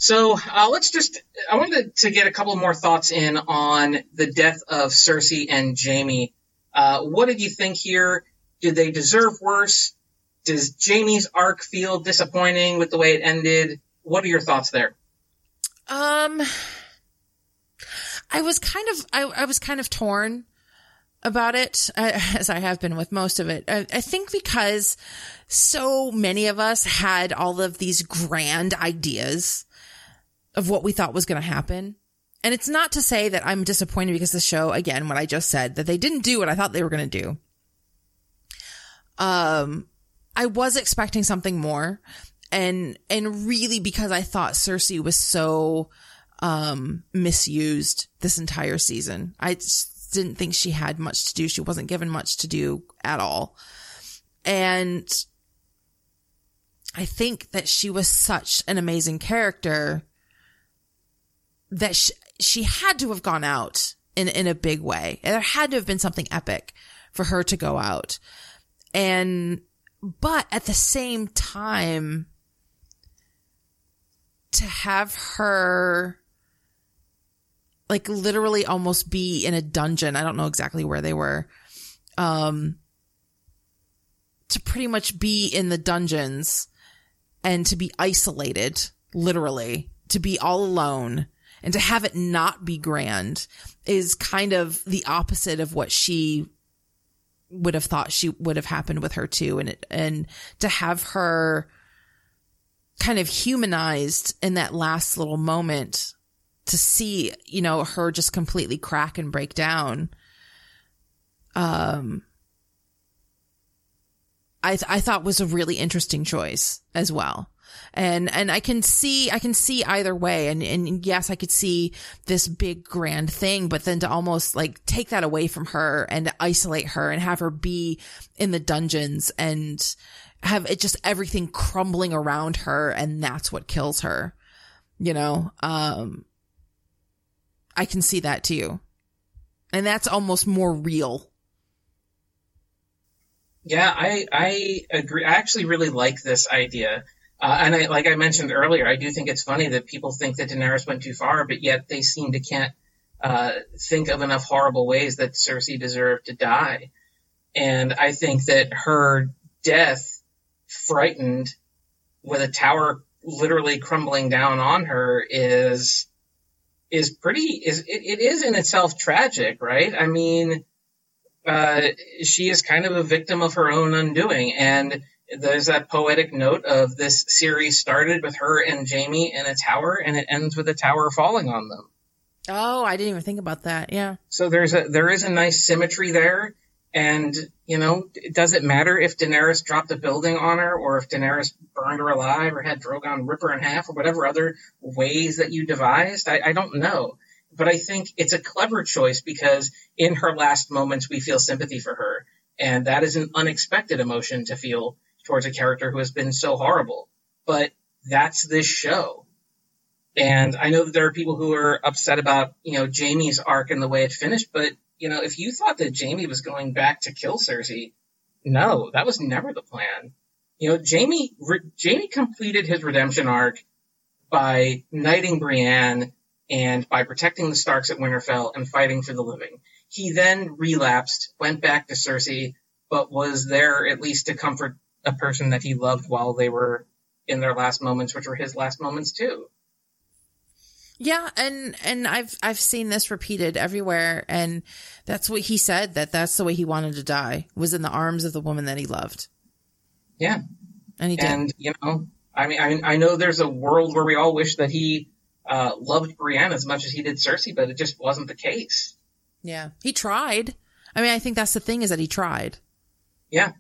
C: So uh, let's just. I wanted to get a couple more thoughts in on the death of Cersei and Jaime. Uh, what did you think here? Did they deserve worse? Does Jaime's arc feel disappointing with the way it ended? What are your thoughts there?
A: Um, I was kind of, I, I was kind of torn about it, uh, [laughs] as I have been with most of it. I, I think because so many of us had all of these grand ideas of what we thought was going to happen. And it's not to say that I'm disappointed because the show, again, what I just said, that they didn't do what I thought they were going to do. Um, I was expecting something more and, and really because I thought Cersei was so, um, misused this entire season. I didn't think she had much to do. She wasn't given much to do at all. And I think that she was such an amazing character that she, she had to have gone out in, in a big way. There had to have been something epic for her to go out. And, but at the same time, to have her like literally almost be in a dungeon. I don't know exactly where they were. Um, to pretty much be in the dungeons and to be isolated, literally, to be all alone and to have it not be grand is kind of the opposite of what she would have thought she would have happened with her too. And it, and to have her kind of humanized in that last little moment to see, you know, her just completely crack and break down. Um, I, th- I thought was a really interesting choice as well. And, and I can see, I can see either way. And, and yes, I could see this big grand thing, but then to almost like take that away from her and isolate her and have her be in the dungeons and have it just everything crumbling around her. And that's what kills her, you know? Um, I can see that too. And that's almost more real.
C: Yeah, I I agree. I actually really like this idea. Uh, and I, like I mentioned earlier, I do think it's funny that people think that Daenerys went too far, but yet they seem to can't uh, think of enough horrible ways that Cersei deserved to die. And I think that her death, frightened, with a tower literally crumbling down on her, is is pretty is it, it is in itself tragic, right? I mean, uh, she is kind of a victim of her own undoing, and there's that poetic note of this series started with her and Jaime in a tower, and it ends with a tower falling on them.
A: Oh, I didn't even think about that. Yeah.
C: So there's a there is a nice symmetry there, and you know, does it matter if Daenerys dropped a building on her, or if Daenerys burned her alive, or had Drogon rip her in half, or whatever other ways that you devised? I, I don't know, but I think it's a clever choice because in her last moments we feel sympathy for her, and that is an unexpected emotion to feel towards a character who has been so horrible. But that's this show. And I know that there are people who are upset about, you know, Jaime's arc and the way it finished, but you know, if you thought that Jaime was going back to kill Cersei, no, that was never the plan. You know, Jaime re- Jaime completed his redemption arc by knighting Brienne and by protecting the Starks at Winterfell and fighting for the living. He then relapsed, went back to Cersei, but was there at least to comfort a person that he loved while they were in their last moments, which were his last moments too.
A: Yeah, and and I've I've seen this repeated everywhere, and that's what he said that that's the way he wanted to die was in the arms of the woman that he loved.
C: Yeah,
A: and he did.
C: And you know, I mean, I, I know there's a world where we all wish that he uh, loved Brienne as much as he did Cersei, but it just wasn't the case.
A: Yeah, he tried. I mean, I think that's the thing is that he tried.
C: Yeah,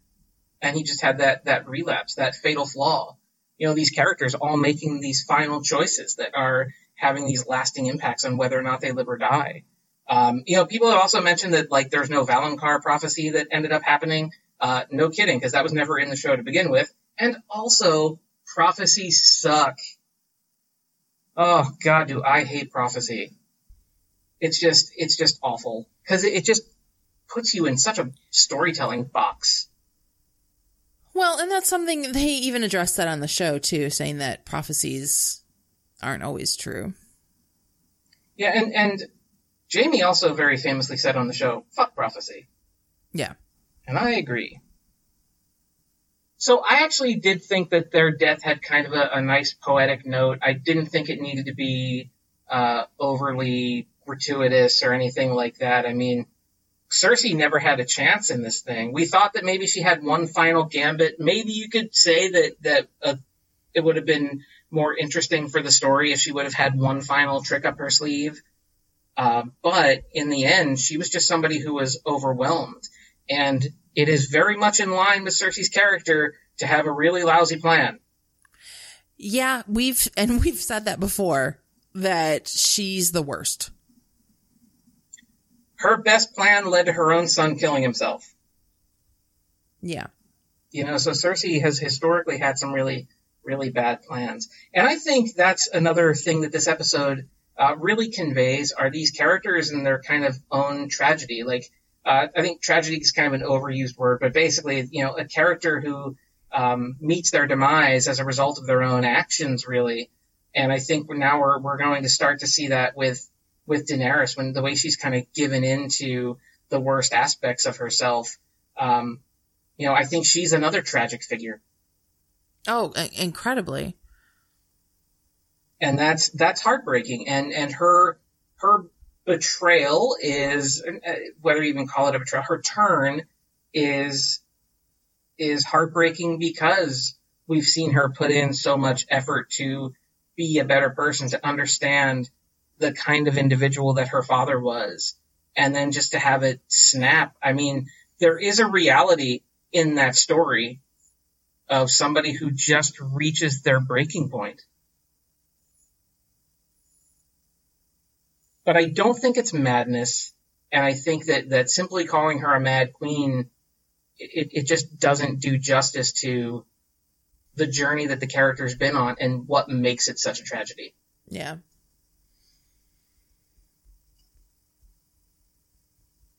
C: and he just had that that relapse, that fatal flaw. You know, these characters all making these final choices that are having these lasting impacts on whether or not they live or die. Um, you know, people have also mentioned that like there's no Valonqar prophecy that ended up happening. Uh, no kidding, because that was never in the show to begin with. And also, prophecies suck. Oh God, do I hate prophecy? It's just, it's just awful because it, it just puts you in such a storytelling box.
A: Well, and that's something they even addressed that on the show too, saying that prophecies aren't always true.
C: Yeah, and and Jaime also very famously said on the show, "Fuck prophecy."
A: Yeah,
C: and I agree. So I actually did think that their death had kind of a, a nice poetic note. I didn't think it needed to be uh, overly gratuitous or anything like that. I mean, Cersei never had a chance in this thing. We thought that maybe she had one final gambit. Maybe you could say that that uh, it would have been more interesting for the story if she would have had one final trick up her sleeve. Uh, but in the end, she was just somebody who was overwhelmed. And it is very much in line with Cersei's character to have a really lousy plan.
A: Yeah, we've, and we've said that before, that she's the worst.
C: Her best plan led to her own son killing himself.
A: Yeah.
C: You know, so Cersei has historically had some really really bad plans. And I think that's another thing that this episode uh, really conveys are these characters and their kind of own tragedy. Like, uh, I think tragedy is kind of an overused word, but basically, you know, a character who um, meets their demise as a result of their own actions, really. And I think now we're we're going to start to see that with with Daenerys when the way she's kind of given into the worst aspects of herself. Um, you know, I think she's another tragic figure.
A: Oh, incredibly.
C: And that's that's heartbreaking. And and her her betrayal is uh, whether you even call it a betrayal, her turn is is heartbreaking because we've seen her put in so much effort to be a better person, to understand the kind of individual that her father was, and then just to have it snap. I mean, there is a reality in that story of somebody who just reaches their breaking point. But I don't think it's madness, and I think that, that simply calling her a mad queen, it, it just doesn't do justice to the journey that the character's been on and what makes it such a tragedy.
A: Yeah.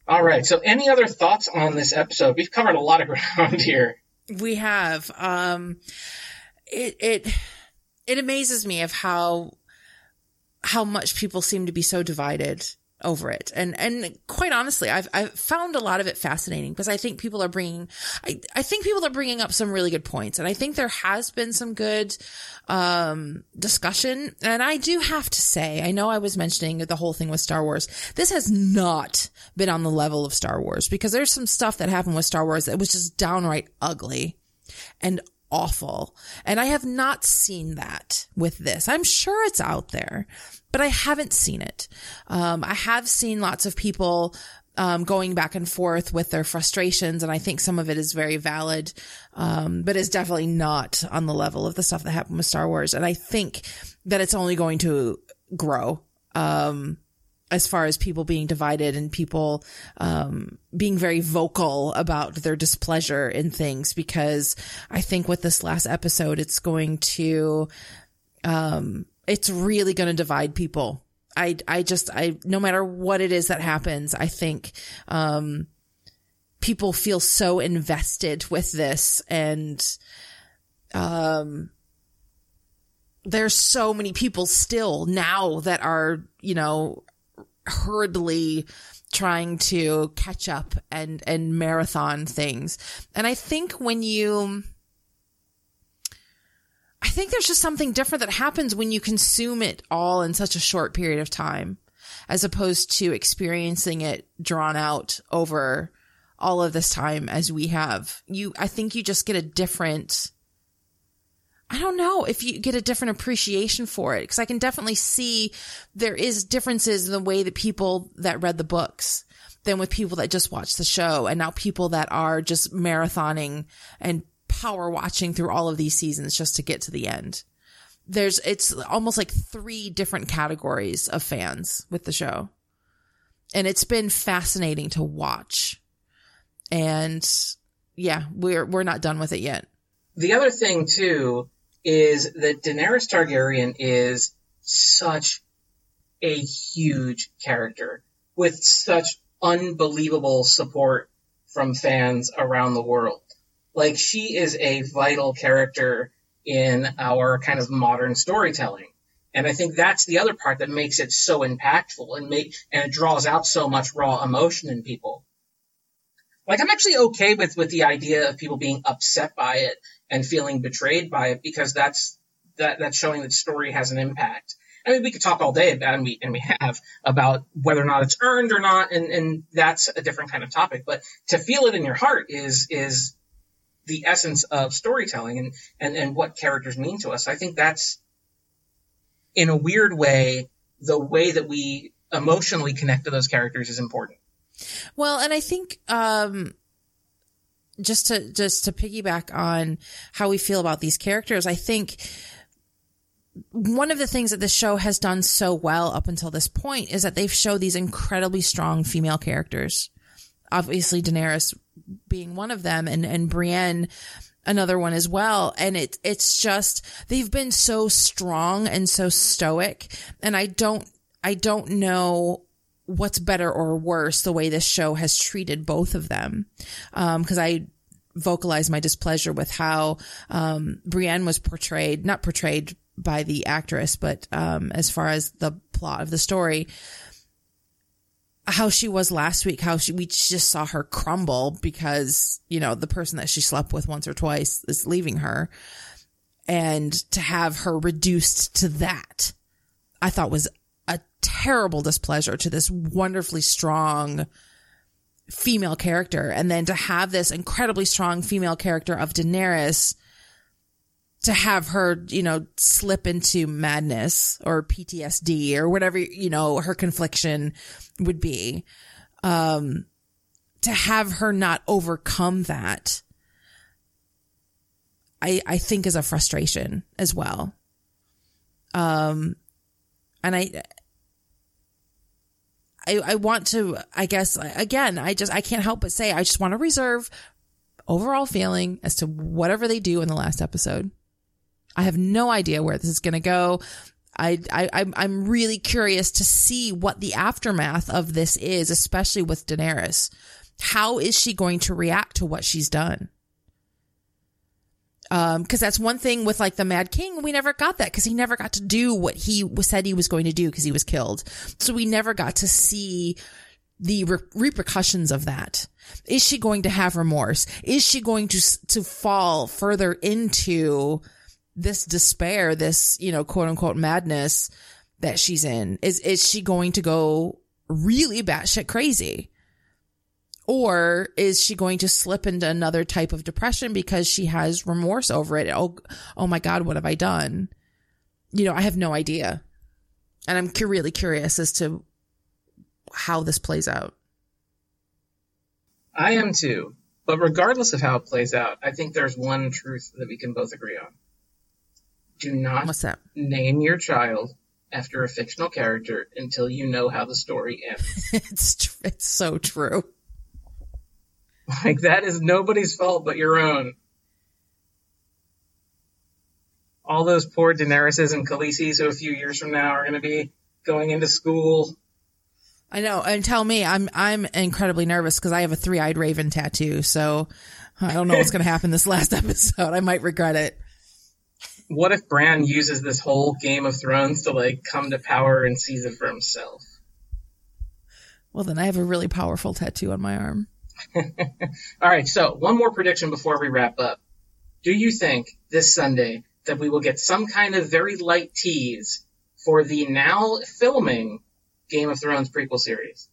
C: All right. So, any other thoughts on this episode? We've covered a lot of [laughs] ground here.
A: We have. Um, it it it amazes me of how how much people seem to be so divided over it. And, and quite honestly, I've, I've found a lot of it fascinating because I think people are bringing, I, I think people are bringing up some really good points. And I think there has been some good, um, discussion. And I do have to say, I know I was mentioning the whole thing with Star Wars. This has not been on the level of Star Wars because there's some stuff that happened with Star Wars that was just downright ugly and awful. And I have not seen that with this. I'm sure it's out there, but I haven't seen it. Um, I have seen lots of people um, going back and forth with their frustrations, and I think some of it is very valid, um, but is definitely not on the level of the stuff that happened with Star Wars. And I think that it's only going to grow. Um, as far as people being divided and people um, being very vocal about their displeasure in things because I think with this last episode it's going to um, it's really going to divide people. I I just I no matter what it is that happens, I think um, people feel so invested with this and um there's so many people still now that are, you know, hurriedly trying to catch up and and marathon things. And I think when you I think there's just something different that happens when you consume it all in such a short period of time as opposed to experiencing it drawn out over all of this time as we have. You I think you just get a different I don't know if you get a different appreciation for it because I can definitely see there is differences in the way that people that read the books than with people that just watch the show and now people that are just marathoning and power watching through all of these seasons just to get to the end. There's, it's almost like three different categories of fans with the show. And it's been fascinating to watch. And yeah, we're, we're not done with it yet.
C: The other thing too is that Daenerys Targaryen is such a huge character with such unbelievable support from fans around the world. Like she is a vital character in our kind of modern storytelling. And I think that's the other part that makes it so impactful and make and it draws out so much raw emotion in people. Like I'm actually okay with with the idea of people being upset by it and feeling betrayed by it because that's that that's showing that story has an impact. I mean, we could talk all day about and we and we have about whether or not it's earned or not, and and that's a different kind of topic. But to feel it in your heart is is the essence of storytelling and and and what characters mean to us. I think that's in a weird way the way that we emotionally connect to those characters is important.
A: Well, and I think um just to just to piggyback on how we feel about these characters, I think one of the things that the show has done so well up until this point is that they've showed these incredibly strong female characters. Obviously, Daenerys being one of them, and and Brienne another one as well. And it it's just they've been so strong and so stoic, and I don't I don't know what's better or worse the way this show has treated both of them. Um, cause I vocalized my displeasure with how, um, Brienne was portrayed, not portrayed by the actress, but, um, as far as the plot of the story, how she was last week, how she, we just saw her crumble because, you know, the person that she slept with once or twice is leaving her. And to have her reduced to that, I thought was a terrible displeasure to this wonderfully strong female character. And then to have this incredibly strong female character of Daenerys to have her, you know, slip into madness or PTSD or whatever, you know, her confliction would be. Um, to have her not overcome that, I, I think is a frustration as well. Um, and I, I, I want to, I guess, again, I just, I can't help but say, I just want to reserve overall feeling as to whatever they do in the last episode. I have no idea where this is going to go. I, I, I'm really curious to see what the aftermath of this is, especially with Daenerys. How is she going to react to what she's done? Um, cause that's one thing with like the Mad King. We never got that because he never got to do what he said he was going to do because he was killed. So we never got to see the re- repercussions of that. Is she going to have remorse? Is she going to, to fall further into this despair, this, you know, quote unquote madness that she's in? Is, is she going to go really batshit crazy? Or is she going to slip into another type of depression because she has remorse over it? Oh, oh my God, what have I done? You know, I have no idea. And I'm really curious as to how this plays out.
C: I am too. But regardless of how it plays out, I think there's one truth that we can both agree on. Do not
A: What's that?
C: name your child after a fictional character until you know how the story ends. [laughs]
A: it's tr- it's so true.
C: like that is nobody's fault but your own. All those poor Daenerys's and Khaleesi's who a few years from now are going to be going into school.
A: I know. And tell me, I'm I'm incredibly nervous because I have a three eyed raven tattoo. So I don't know what's going to happen this last [laughs] episode. I might regret it.
C: What if Bran uses this whole Game of Thrones to like come to power and seize it for himself?
A: Well, then I have a really powerful tattoo on my arm. [laughs]
C: All right, so one more prediction before we wrap up. Do you think this Sunday that we will get some kind of very light tease for the now filming Game of Thrones prequel series?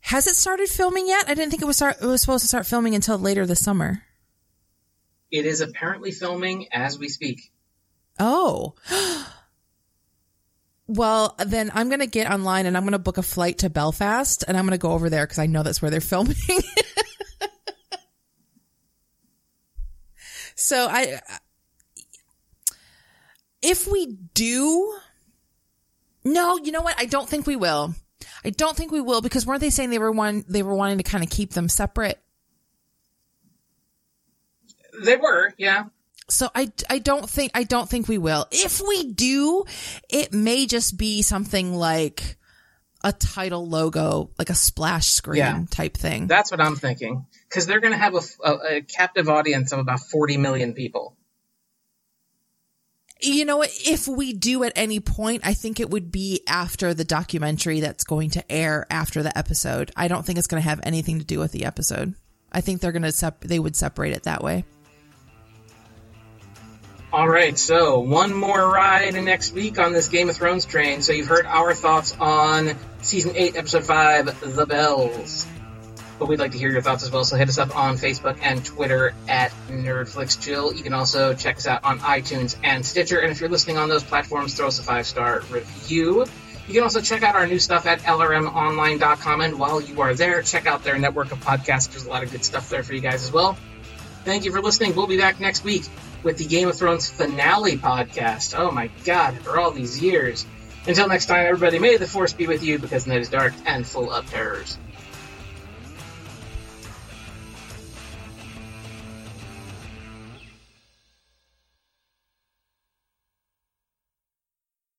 A: Has it started filming yet? I didn't think it was start. It was supposed to start filming until later this summer.
C: It is apparently filming as we speak.
A: Oh. [gasps] Well, then I'm going to get online and I'm going to book a flight to Belfast and I'm going to go over there because I know that's where they're [laughs] filming. so I, if we do, no, you know what? I don't think we will. I don't think we will because weren't they saying they were one, they were wanting to kind of keep them separate?
C: They were, yeah.
A: So I, I don't think, I don't think we will. If we do, it may just be something like a title logo, like a splash screen
C: Yeah.
A: type thing.
C: That's what I'm thinking. Because they're going to have a, a, a captive audience of about 40 million people.
A: you know? If we do at any point, I think it would be after the documentary that's going to air after the episode. I don't think it's going to have anything to do with the episode. I think they're going to sep- they would separate it that way.
C: All right, so one more ride next week on this Game of Thrones train. So you've heard our thoughts on season eight, episode five, The Bells. But we'd like to hear your thoughts as well. So hit us up on Facebook and Twitter at NerdFlixChill. You can also check us out on iTunes and Stitcher. And if you're listening on those platforms, throw us a five star review. You can also check out our new stuff at lrmonline.com. And while you are there, check out their network of podcasts. There's a lot of good stuff there for you guys as well. Thank you for listening. We'll be back next week with the Game of Thrones finale podcast. Oh my god, for all these years. Until next time, everybody, may the force be with you because the night is dark and full of terrors.